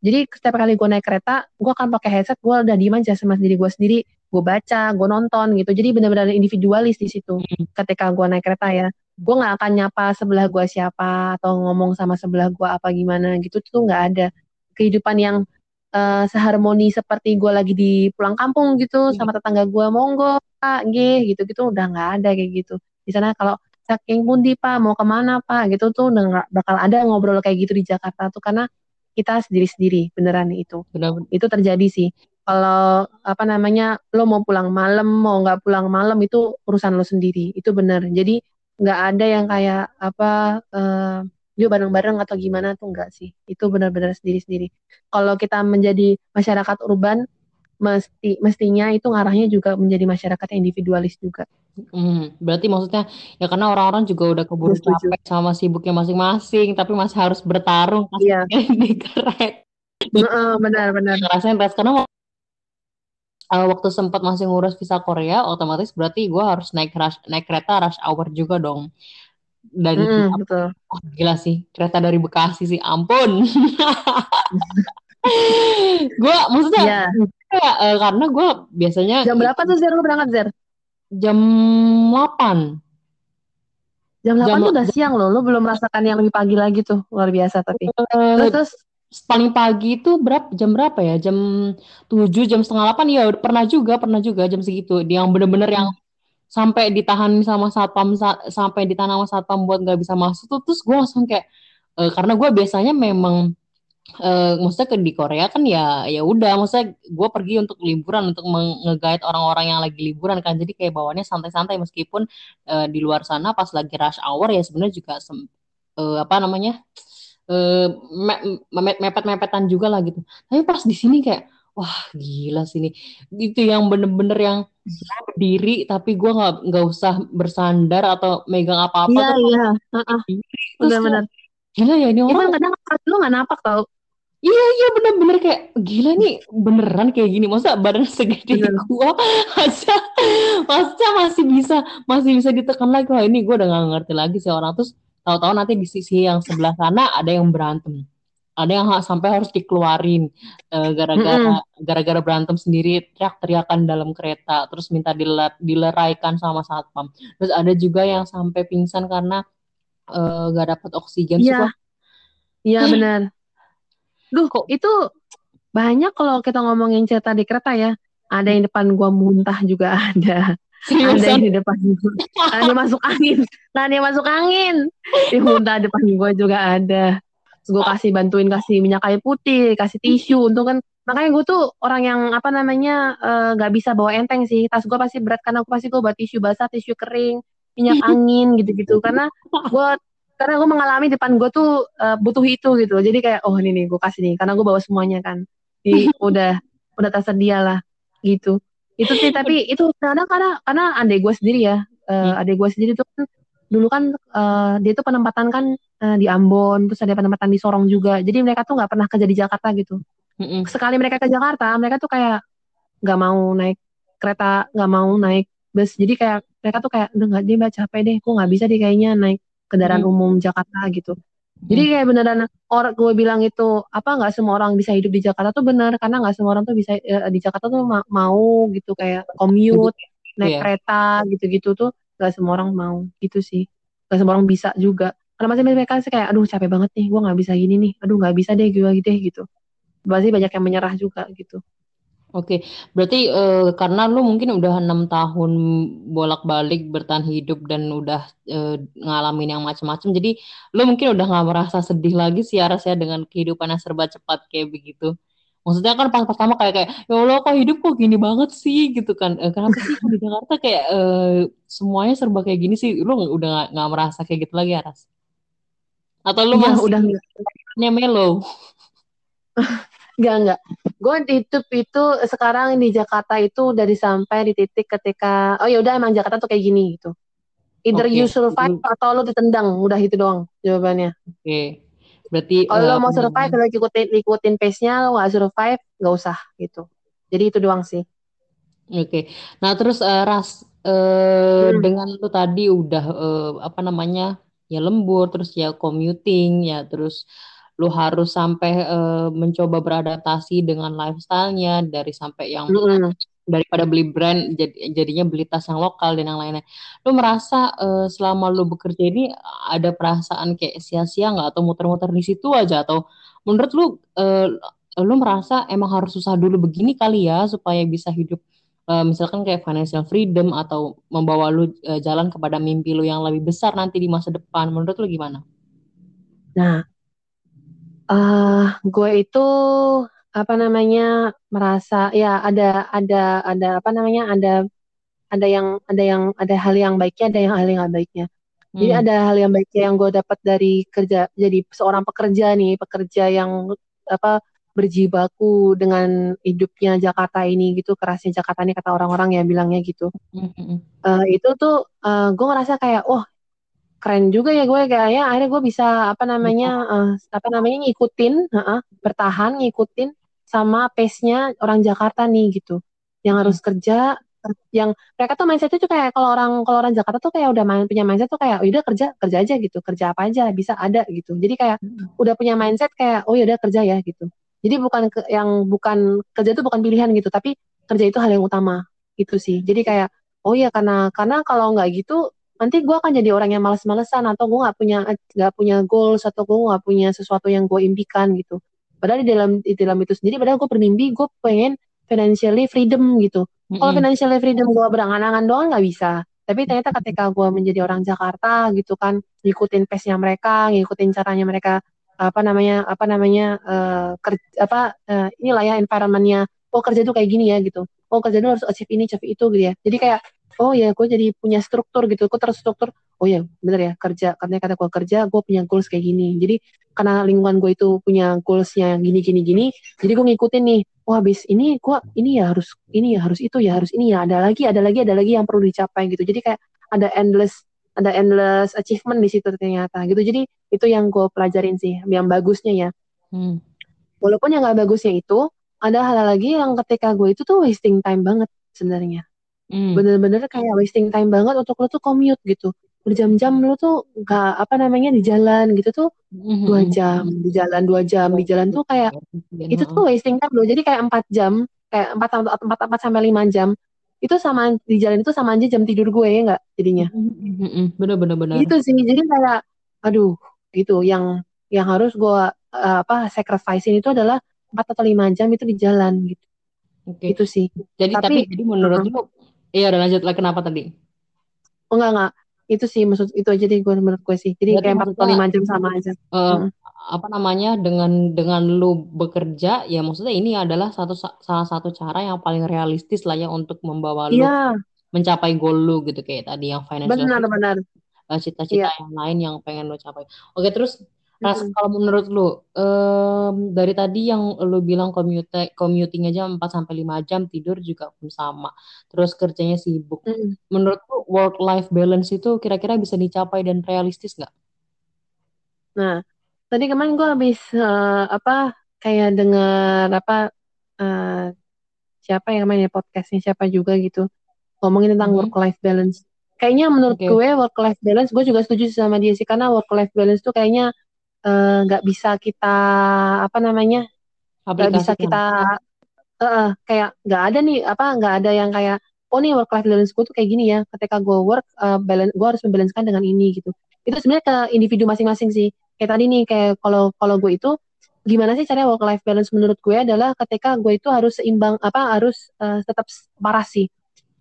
Jadi setiap kali gue naik kereta, gue akan pakai headset, gue udah diem aja sama diri gue sendiri, gue baca, gue nonton gitu. Jadi benar-benar individualis di situ. Hmm. Ketika gue naik kereta ya, gue nggak akan nyapa sebelah gue siapa atau ngomong sama sebelah gue apa gimana gitu tuh nggak ada kehidupan yang uh, seharmoni seperti gue lagi di pulang kampung gitu hmm. sama tetangga gue monggo pak g gitu gitu udah nggak ada kayak gitu di sana kalau saking pundi pak mau ke mana pak gitu tuh udah gak bakal ada ngobrol kayak gitu di Jakarta tuh karena kita sendiri-sendiri beneran itu Benar. itu terjadi sih kalau apa namanya lo mau pulang malam mau nggak pulang malam itu urusan lo sendiri itu bener jadi nggak ada yang kayak apa uh, yuk bareng-bareng atau gimana tuh enggak sih itu benar-benar sendiri-sendiri kalau kita menjadi masyarakat urban mesti mestinya itu ngarahnya juga menjadi masyarakat yang individualis juga. Hmm, berarti maksudnya ya karena orang-orang juga udah keburu capek sama sibuknya masing-masing, tapi masih harus bertarung iya. [LAUGHS] di keret. Benar-benar. Rasanya berat karena uh, waktu sempat masih ngurus visa Korea, otomatis berarti gue harus naik rush, naik kereta rush hour juga dong. Dari mm, betul. Oh, gila sih kereta dari Bekasi sih ampun. [LAUGHS] Gue maksudnya yeah. ya, uh, karena gue biasanya jam berapa tuh Zer? Lu berangkat Zer? Jam 8 jam 8 jam tuh udah siang loh. Lu belum merasakan yang lebih pagi lagi tuh. Luar biasa tapi. Uh, terus, terus paling pagi itu berapa jam berapa ya? Jam 7 jam setengah 8 ya pernah juga pernah juga jam segitu. Yang bener-bener yang sampai ditahan sama satpam sampai ditahan sama satpam buat nggak bisa masuk tuh terus gue langsung kayak uh, karena gue biasanya memang uh, maksudnya ke di Korea kan ya ya udah maksudnya gue pergi untuk liburan untuk ngegait orang-orang yang lagi liburan kan. Jadi kayak bawaannya santai-santai meskipun uh, di luar sana pas lagi rush hour ya sebenarnya juga uh, apa namanya me mepet-mepetan juga lah gitu. Tapi pas di sini kayak wah gila sih ini. Itu yang bener-bener yang berdiri tapi gue nggak nggak usah bersandar atau megang apa-apa iya iya. Benar-benar gila ya ini orang kadang lu nggak napak tau? Iya iya bener-bener kayak gila nih beneran kayak gini. Masa badan segede Bener. gua? Masa masa masih bisa masih bisa ditekan lagi? Wah ini gue udah gak ngerti lagi sih orang. Terus tahu-tahu nanti di sisi yang sebelah sana ada yang berantem. Ada yang sampai harus dikeluarin uh, gara-gara mm-hmm. gara-gara berantem sendiri teriak-teriakan dalam kereta terus minta diler, dileraikan sama satpam. Terus ada juga yang sampai pingsan karena uh, gak dapat oksigen iya. iya benar. Duh kok? itu banyak kalau kita ngomongin cerita di kereta ya. Ada yang depan gua muntah juga [LAUGHS] ada Seriusan? ada yang di depan gua ada masuk angin. Ada yang masuk angin. Di muntah depan gua juga ada. Gue kasih bantuin kasih minyak kayu putih kasih tisu. Untuk kan makanya gue tuh orang yang apa namanya eh, nggak uh, bisa bawa enteng sih. Tas gue pasti berat karena gue pasti gue bawa tisu basah tisu kering minyak [LAUGHS] angin gitu-gitu. Karena gue karena gue mengalami depan gue tuh uh, butuh itu gitu jadi kayak oh ini nih gue kasih nih. Karena gue bawa semuanya kan. Jadi [LAUGHS] udah udah tersedia lah gitu itu sih tapi [LAUGHS] itu kadang karena karena adek gue sendiri ya uh, adek gue sendiri tuh kan dulu kan uh, dia tuh penempatan kan uh, di Ambon terus ada penempatan di Sorong juga. Jadi mereka tuh nggak pernah kerja di Jakarta gitu. Mm-hmm. sekali mereka ke Jakarta mereka tuh kayak nggak mau naik kereta nggak mau naik bus. Jadi kayak mereka tuh kayak udah nggak dia baca capek deh gue nggak bisa deh kayaknya naik kendaraan mm-hmm. umum Jakarta gitu jadi kayak beneran orang gue bilang itu apa nggak semua orang bisa hidup di Jakarta tuh benar karena nggak semua orang tuh bisa uh, di Jakarta tuh ma- mau gitu kayak commute naik yeah. kereta gitu-gitu tuh gak semua orang mau gitu sih. Gak semua orang bisa juga. Karena masih mereka sih kayak aduh capek banget nih gue nggak bisa gini nih aduh nggak bisa deh gue gitu gitu. Pasti banyak yang menyerah juga gitu Oke, berarti uh, karena lu mungkin udah enam tahun bolak-balik bertahan hidup dan udah uh, ngalamin yang macam-macam, jadi lu mungkin udah nggak merasa sedih lagi sih ya dengan kehidupan yang serba cepat kayak begitu. Maksudnya kan pas pertama kayak kayak ya Allah kok hidup kok gini banget sih? gitu kan. E, kenapa sih di Jakarta kayak e, semuanya serba kayak gini sih? Lu udah nggak merasa kayak gitu lagi Aras? Atau lu ya, masih udah nggak. [LAUGHS] Melo [LAUGHS] Enggak, enggak. Gue di YouTube itu sekarang di Jakarta itu dari sampai di titik ketika oh ya udah emang Jakarta tuh kayak gini gitu. Either okay. you survive atau lu ditendang, udah itu doang jawabannya. Oke. Okay. Berarti kalau uh, lo mau survive, lo ikutin ikutin pace-nya, lo nggak survive, nggak usah gitu. Jadi itu doang sih. Oke. Okay. Nah, terus uh, ras uh, hmm. dengan lu tadi udah uh, apa namanya? ya lembur, terus ya commuting, ya terus lu harus sampai uh, mencoba beradaptasi dengan lifestyle-nya dari sampai yang hmm daripada beli brand jadi jadinya beli tas yang lokal dan yang lainnya. Lu merasa uh, selama lu bekerja ini ada perasaan kayak sia-sia nggak atau muter-muter di situ aja atau menurut lu uh, lu merasa emang harus susah dulu begini kali ya supaya bisa hidup uh, misalkan kayak financial freedom atau membawa lu uh, jalan kepada mimpi lu yang lebih besar nanti di masa depan. Menurut lu gimana? Nah, uh, gue itu apa namanya merasa ya ada ada ada apa namanya ada ada yang ada yang ada hal yang baiknya ada yang hal yang nggak baiknya hmm. jadi ada hal yang baiknya yang gue dapat dari kerja jadi seorang pekerja nih pekerja yang apa berjibaku dengan hidupnya Jakarta ini gitu kerasnya Jakarta ini kata orang-orang ya bilangnya gitu hmm. uh, itu tuh uh, gue ngerasa kayak oh keren juga ya gue kayak ya akhirnya gue bisa apa namanya uh, apa namanya ngikutin uh, uh, bertahan ngikutin sama pace-nya orang Jakarta nih gitu. Yang harus hmm. kerja yang mereka tuh mindsetnya tuh kayak kalau orang kalau orang Jakarta tuh kayak udah main, punya mindset tuh kayak oh, udah kerja kerja aja gitu. Kerja apa aja bisa ada gitu. Jadi kayak hmm. udah punya mindset kayak oh ya udah kerja ya gitu. Jadi bukan ke, yang bukan kerja itu bukan pilihan gitu. Tapi kerja itu hal yang utama gitu sih. Jadi kayak oh ya karena karena kalau nggak gitu nanti gue akan jadi orang yang males-malesan atau gue nggak punya nggak punya goals atau gue nggak punya sesuatu yang gue impikan gitu. Padahal di dalam di dalam itu sendiri padahal gue bermimpi gue pengen financially freedom gitu. Mm-hmm. kalau financially freedom gue berangan-angan doang nggak bisa. Tapi ternyata ketika gue menjadi orang Jakarta gitu kan ngikutin pace-nya mereka ngikutin caranya mereka apa namanya apa namanya uh, kerja apa uh, inilah ya environmentnya oh kerja tuh kayak gini ya gitu. Oh kerja tuh harus achieve ini achieve itu gitu ya. Jadi kayak oh ya gue jadi punya struktur gitu gue terstruktur. Oh ya bener ya kerja karena kata gue kerja gue punya goals kayak gini. Jadi karena lingkungan gue itu punya goalsnya yang gini gini gini jadi gue ngikutin nih. Wah habis ini gue ini ya harus ini ya harus itu ya harus ini ya ada lagi ada lagi ada lagi yang perlu dicapai gitu. Jadi kayak ada endless ada endless achievement di situ ternyata gitu. Jadi itu yang gue pelajarin sih yang bagusnya ya. Hmm. walaupun yang gak bagusnya itu ada hal, hal lagi yang ketika gue itu tuh wasting time banget sebenarnya Hmm. Bener-bener kayak wasting time banget untuk lo tuh commute gitu. Berjam-jam lo tuh nggak apa namanya di jalan gitu tuh hmm. dua jam di jalan dua jam di jalan tuh kayak itu tuh wasting time lo. Jadi kayak empat jam kayak empat empat empat sampai lima jam itu sama di jalan itu sama aja jam tidur gue ya nggak jadinya. Bener bener bener. Itu sih jadi kayak aduh gitu yang yang harus gue uh, apa sacrifice itu adalah empat atau lima jam itu di jalan gitu. Okay. Itu sih. Jadi tapi, tapi jadi menurut uh, lu Iya udah lanjut lagi kenapa tadi? Oh enggak enggak itu sih maksud itu aja di gue menurut gue sih jadi Berarti kayak empat atau lima jam sama aja uh, hmm. apa namanya dengan dengan lu bekerja ya maksudnya ini adalah satu salah satu cara yang paling realistis lah ya untuk membawa lu yeah. mencapai goal lu gitu kayak tadi yang financial benar benar eh, cita-cita yeah. yang lain yang pengen lu capai oke terus Ras, hmm. kalau menurut lu um, dari tadi yang lu bilang commute commuting aja 4 sampai 5 jam tidur juga pun sama. Terus kerjanya sibuk. Hmm. Menurut lu work life balance itu kira-kira bisa dicapai dan realistis nggak? Nah, tadi kemarin gue habis uh, apa kayak dengar apa uh, siapa yang main podcastnya siapa juga gitu ngomongin tentang hmm. work life balance. Kayaknya menurut okay. gue work life balance gue juga setuju sama dia sih karena work life balance tuh kayaknya nggak uh, bisa kita apa namanya nggak bisa kita uh, kayak nggak ada nih apa nggak ada yang kayak oh nih work life balance gue tuh kayak gini ya ketika gue work uh, balance gue harus membalancekan dengan ini gitu. Itu sebenarnya ke individu masing-masing sih. Kayak tadi nih kayak kalau kalau gue itu gimana sih cara work life balance menurut gue adalah ketika gue itu harus seimbang apa harus uh, tetap waras sih.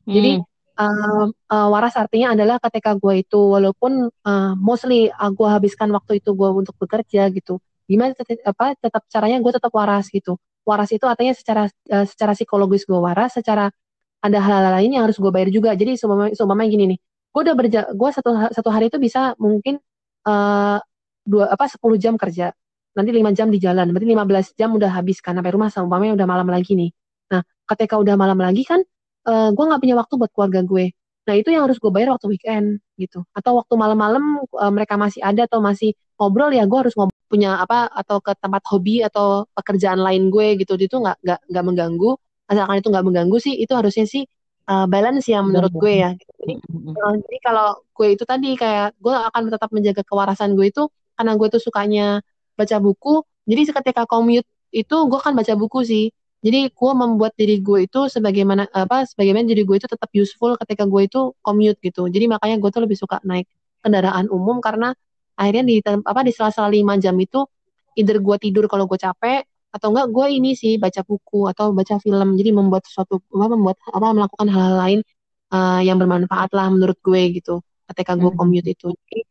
Jadi hmm uh, uh, waras artinya adalah ketika gue itu walaupun uh, mostly uh, gue habiskan waktu itu gue untuk bekerja gitu gimana tetap, apa tetap caranya gue tetap waras gitu. Waras itu artinya secara uh, secara psikologis gue waras secara ada hal-hal lain yang harus gue bayar juga. Jadi seumpamanya gini nih gue udah berja gue satu satu hari itu bisa mungkin uh, dua apa 10 jam kerja. Nanti lima jam di jalan berarti 15 jam udah habis kan sampai rumah seumpamanya udah malam lagi nih. Nah ketika udah malam lagi kan uh, gue nggak punya waktu buat keluarga gue. Nah itu yang harus gue bayar waktu weekend gitu. Atau waktu malam-malam uh, mereka masih ada atau masih ngobrol ya gue harus ngobrol punya apa atau ke tempat hobi atau pekerjaan lain gue gitu. Itu nggak nggak nggak mengganggu. Asalkan itu nggak mengganggu sih itu harusnya sih uh, balance ya menurut gue ya. jadi, uh, jadi kalau gue itu tadi kayak gue akan tetap menjaga kewarasan gue itu karena gue tuh sukanya baca buku. Jadi ketika commute itu gue akan baca buku sih jadi gue membuat diri gue itu sebagaimana apa sebagaimana diri gue itu tetap useful ketika gue itu commute gitu. Jadi makanya gue tuh lebih suka naik kendaraan umum karena akhirnya di apa di sela-sela lima jam itu either gue tidur kalau gue capek atau enggak gue ini sih baca buku atau baca film. Jadi membuat sesuatu apa membuat apa melakukan hal-hal lain uh, yang bermanfaat lah menurut gue gitu ketika gue hmm. commute itu. Jadi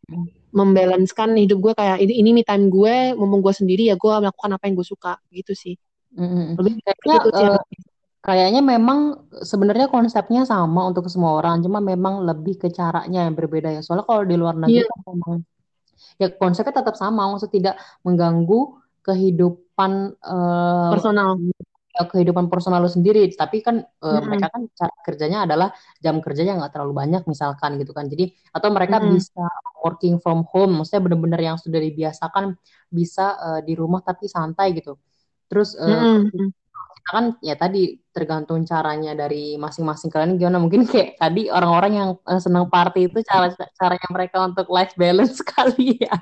membalanskan hidup gue kayak ini ini me time gue mumpung gue sendiri ya gue melakukan apa yang gue suka gitu sih mm-hmm. lebih kayaknya gitu uh, kayaknya memang sebenarnya konsepnya sama untuk semua orang cuma memang lebih ke caranya yang berbeda ya soalnya kalau di luar negeri yeah. kan memang ya konsepnya tetap sama maksud tidak mengganggu kehidupan uh, personal ya, kehidupan personal lu sendiri tapi kan uh, mm-hmm. mereka kan cara kerjanya adalah jam kerjanya nggak terlalu banyak misalkan gitu kan jadi atau mereka mm-hmm. bisa working from home maksudnya benar-benar yang sudah dibiasakan bisa uh, di rumah tapi santai gitu terus uh, mm-hmm kan ya tadi tergantung caranya dari masing-masing kalian gimana. Mungkin kayak tadi orang-orang yang uh, senang party itu cara caranya mereka untuk life balance [LAUGHS] kali ya.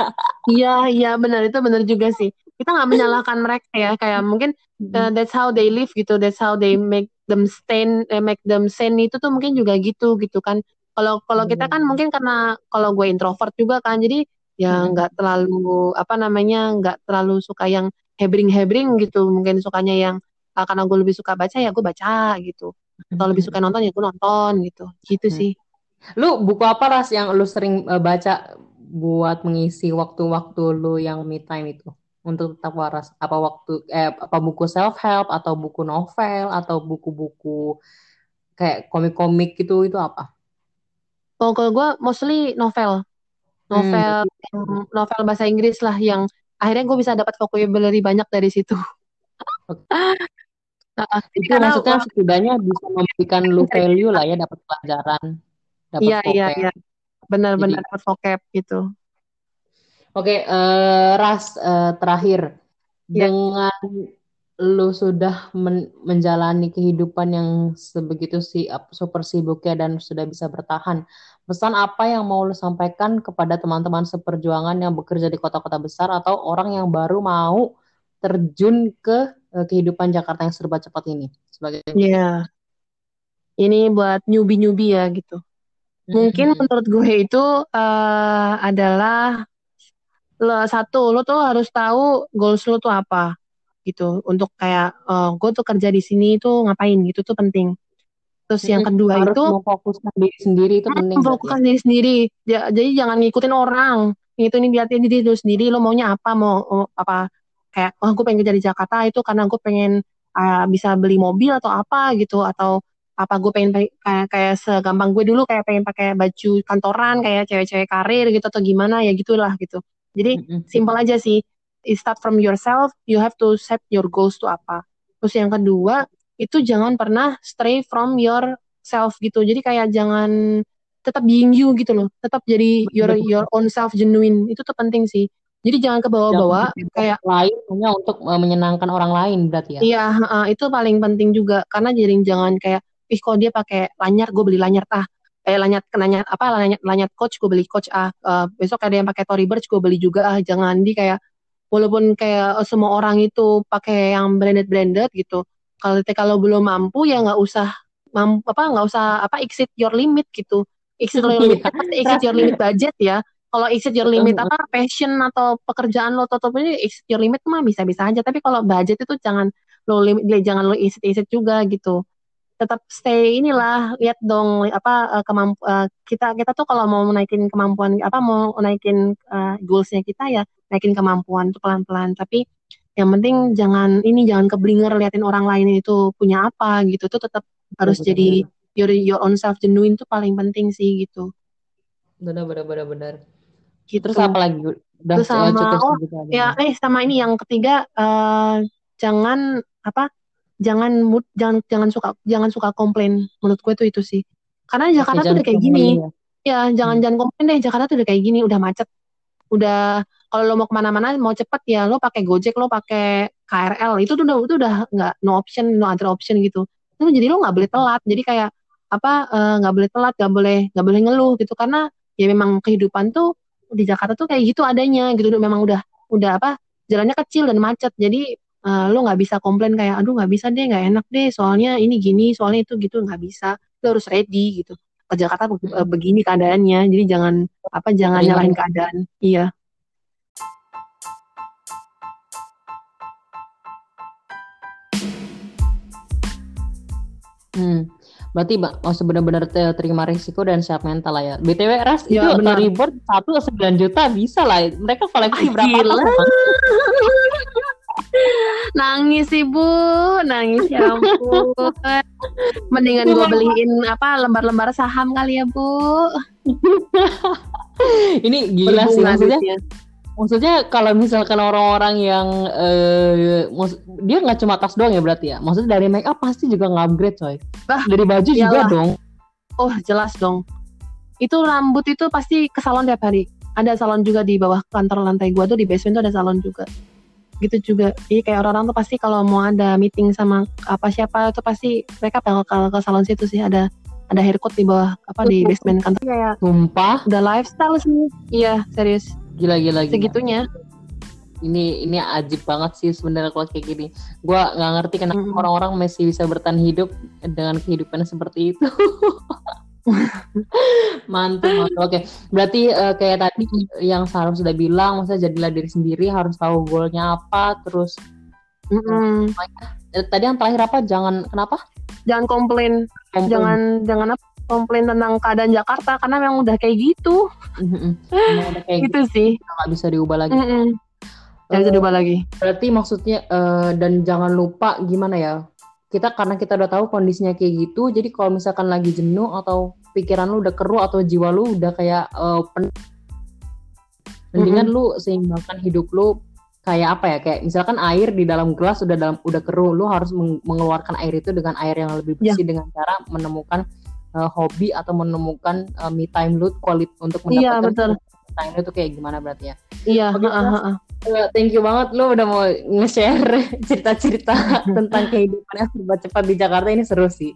Iya iya benar. Itu benar juga sih. Kita nggak menyalahkan mereka ya. Kayak mungkin uh, that's how they live gitu. That's how they make them stand uh, make them sane itu tuh mungkin juga gitu gitu kan. Kalau kalau kita kan mungkin karena kalau gue introvert juga kan. Jadi ya nggak terlalu apa namanya nggak terlalu suka yang hebring hebring gitu. Mungkin sukanya yang uh, karena gue lebih suka baca ya gue baca gitu. Atau lebih suka nonton ya gue nonton gitu. Gitu hmm. sih. Lu buku apa ras yang lu sering uh, baca buat mengisi waktu-waktu lu yang me time itu? Untuk tetap waras. Apa waktu eh apa buku self help atau buku novel atau buku-buku kayak komik-komik gitu itu apa? Oh, kalau gue mostly novel, novel, hmm. novel bahasa Inggris lah yang akhirnya gue bisa dapat vocabulary banyak dari situ. [LAUGHS] Uh, itu karena, maksudnya setidaknya bisa memberikan lu value lah ya dapat pelajaran dapat iya iya iya. Benar-benar dapat vocab gitu. Oke okay, uh, eh, ras uh, terakhir. Yeah. dengan lu sudah men menjalani kehidupan yang sebegitu si super sibuknya dan sudah bisa bertahan pesan apa yang mau lu sampaikan kepada teman-teman seperjuangan yang bekerja di kota-kota besar atau orang yang baru mau terjun ke uh, kehidupan Jakarta yang serba cepat ini sebagai Iya. Yeah. Ini buat newbie-newbie ya gitu. Mungkin mm-hmm. menurut gue itu uh, adalah lo satu lo tuh harus tahu goals lo tuh apa gitu untuk kayak uh, gue tuh kerja di sini tuh ngapain gitu tuh penting. Terus yang kedua harus itu fokuskan diri sendiri itu penting. Fokuskan diri sendiri. Ya, jadi jangan ngikutin orang. Itu ini liatin diri lu sendiri lo maunya apa mau apa kayak oh gue pengen kerja di Jakarta itu karena gue pengen uh, bisa beli mobil atau apa gitu atau apa gue pengen kayak kayak segampang gue dulu kayak pengen pakai baju kantoran kayak cewek-cewek karir gitu atau gimana ya gitulah gitu jadi mm-hmm. simpel aja sih It start from yourself you have to set your goals to apa. Terus yang kedua itu jangan pernah stray from yourself gitu. Jadi kayak jangan tetap being you gitu loh. Tetap jadi your your own self genuine. Itu tuh penting sih. Jadi jangan ke bawah-bawah kayak lain hanya untuk uh, menyenangkan orang lain berarti ya. Iya, uh, itu paling penting juga. Karena jadi jangan kayak ih kok dia pakai lanyar gue beli lanyar ah. Eh lanyar lanyar apa lanyar lanyar coach gue beli coach ah. Uh, besok ada yang pakai Tory Burch gue beli juga ah. Jangan di kayak walaupun kayak uh, semua orang itu pakai yang branded branded gitu kalau kalau belum mampu ya nggak usah mampu apa nggak usah apa exit your limit gitu. Exit [LAUGHS] your limit exit your limit budget ya. Kalau exit your limit apa passion atau pekerjaan lo tetap ini exit your limit mah bisa-bisa aja. Tapi kalau budget itu jangan lo limit jangan lo exit exit juga gitu. Tetap stay inilah lihat dong apa uh, kemampu uh, kita kita tuh kalau mau naikin kemampuan apa mau naikin uh, goalsnya kita ya naikin kemampuan itu pelan-pelan tapi yang penting jangan ini jangan keblinger liatin orang lain itu punya apa gitu tuh tetap harus betul, jadi your your own self genuine tuh paling penting sih gitu benar benar benar benar Gitu. Terus apa lagi? Udah Terus sama cukup oh, ya eh sama ini yang ketiga uh, jangan apa? Jangan mood, jangan jangan suka jangan suka komplain. Menurut gue tuh itu sih. Karena Jakarta tuh udah kayak gini. Ya, ya jangan hmm. jangan komplain deh. Jakarta tuh udah kayak gini, udah macet. Udah kalau lo mau ke mana-mana mau cepet ya lo pakai Gojek lo pakai KRL itu tuh udah itu udah nggak no option no other option gitu. Itu jadi lo nggak boleh telat. Jadi kayak apa eh, nggak uh, boleh telat nggak boleh nggak boleh ngeluh gitu. Karena ya memang kehidupan tuh di Jakarta tuh kayak gitu adanya gitu. Memang udah udah apa jalannya kecil dan macet. Jadi uh, lo nggak bisa komplain kayak aduh nggak bisa deh nggak enak deh soalnya ini gini soalnya itu gitu nggak bisa. Lo harus ready gitu ke Jakarta uh, begini keadaannya jadi jangan apa jangan nyalahin keadaan iya Hmm. Berarti oh, sebenar-benar terima risiko dan siap mental lah ya. BTW Ras ya, itu benar. reward satu sembilan juta bisa lah. Mereka koleksi Ay, berapa gila. Nangis sih bu, nangis ya ampun. Mendingan gue beliin apa lembar-lembar saham kali ya bu. [LAUGHS] Ini gila sih maksudnya maksudnya kalau misalkan orang-orang yang uh, dia nggak cuma tas doang ya berarti ya? Maksudnya dari make up pasti juga nge-upgrade coy. Bah, dari baju iyalah. juga dong. Oh jelas dong. Itu rambut itu pasti ke salon tiap hari. Ada salon juga di bawah kantor lantai gua tuh di basement tuh ada salon juga gitu juga jadi kayak orang-orang tuh pasti kalau mau ada meeting sama apa siapa tuh pasti mereka bakal ke salon situ sih ada ada haircut di bawah apa di basement kantor kayak sumpah udah lifestyle sih iya serius Gila gila gila. Segitunya. Ini ini ajib banget sih sebenarnya kalau kayak gini. Gua nggak ngerti kenapa mm -hmm. orang-orang masih bisa bertahan hidup dengan kehidupan seperti itu. [LAUGHS] mantap mantap oke berarti uh, kayak tadi yang Sarah sudah bilang maksudnya jadilah diri sendiri harus tahu goalnya apa terus mm -hmm. tadi yang terakhir apa jangan kenapa jangan komplain, komplain. jangan jangan apa komplain tentang keadaan Jakarta karena memang udah kayak gitu. udah kayak gitu, gitu sih. Nggak bisa diubah lagi. Nggak bisa diubah lagi. Berarti maksudnya uh, dan jangan lupa gimana ya? Kita karena kita udah tahu kondisinya kayak gitu, jadi kalau misalkan lagi jenuh atau pikiran lu udah keruh atau jiwa lu udah kayak uh, pen mendingan mm-hmm. lu seimbangkan hidup lu kayak apa ya kayak misalkan air di dalam gelas udah dalam udah keruh lu harus mengeluarkan air itu dengan air yang lebih bersih yeah. dengan cara menemukan uh, hobi atau menemukan uh, me time lu quality untuk iya, mendapatkan time itu kayak gimana berarti ya? Iya. Uh, uh, uh. thank you banget lu udah mau nge-share [LAUGHS] cerita-cerita [LAUGHS] tentang kehidupan yang serba cepat di Jakarta ini seru sih.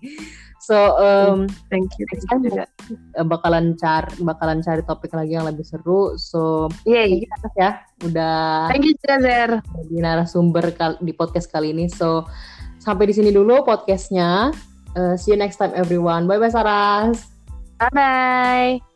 So um, thank you. Thank you juga. Eh, bakalan cari bakalan cari topik lagi yang lebih seru. So iya yeah, ya udah. Thank you Zer. Di narasumber di podcast kali ini. So sampai di sini dulu podcastnya. Uh, see you next time everyone. Bye bye Saras. Bye bye.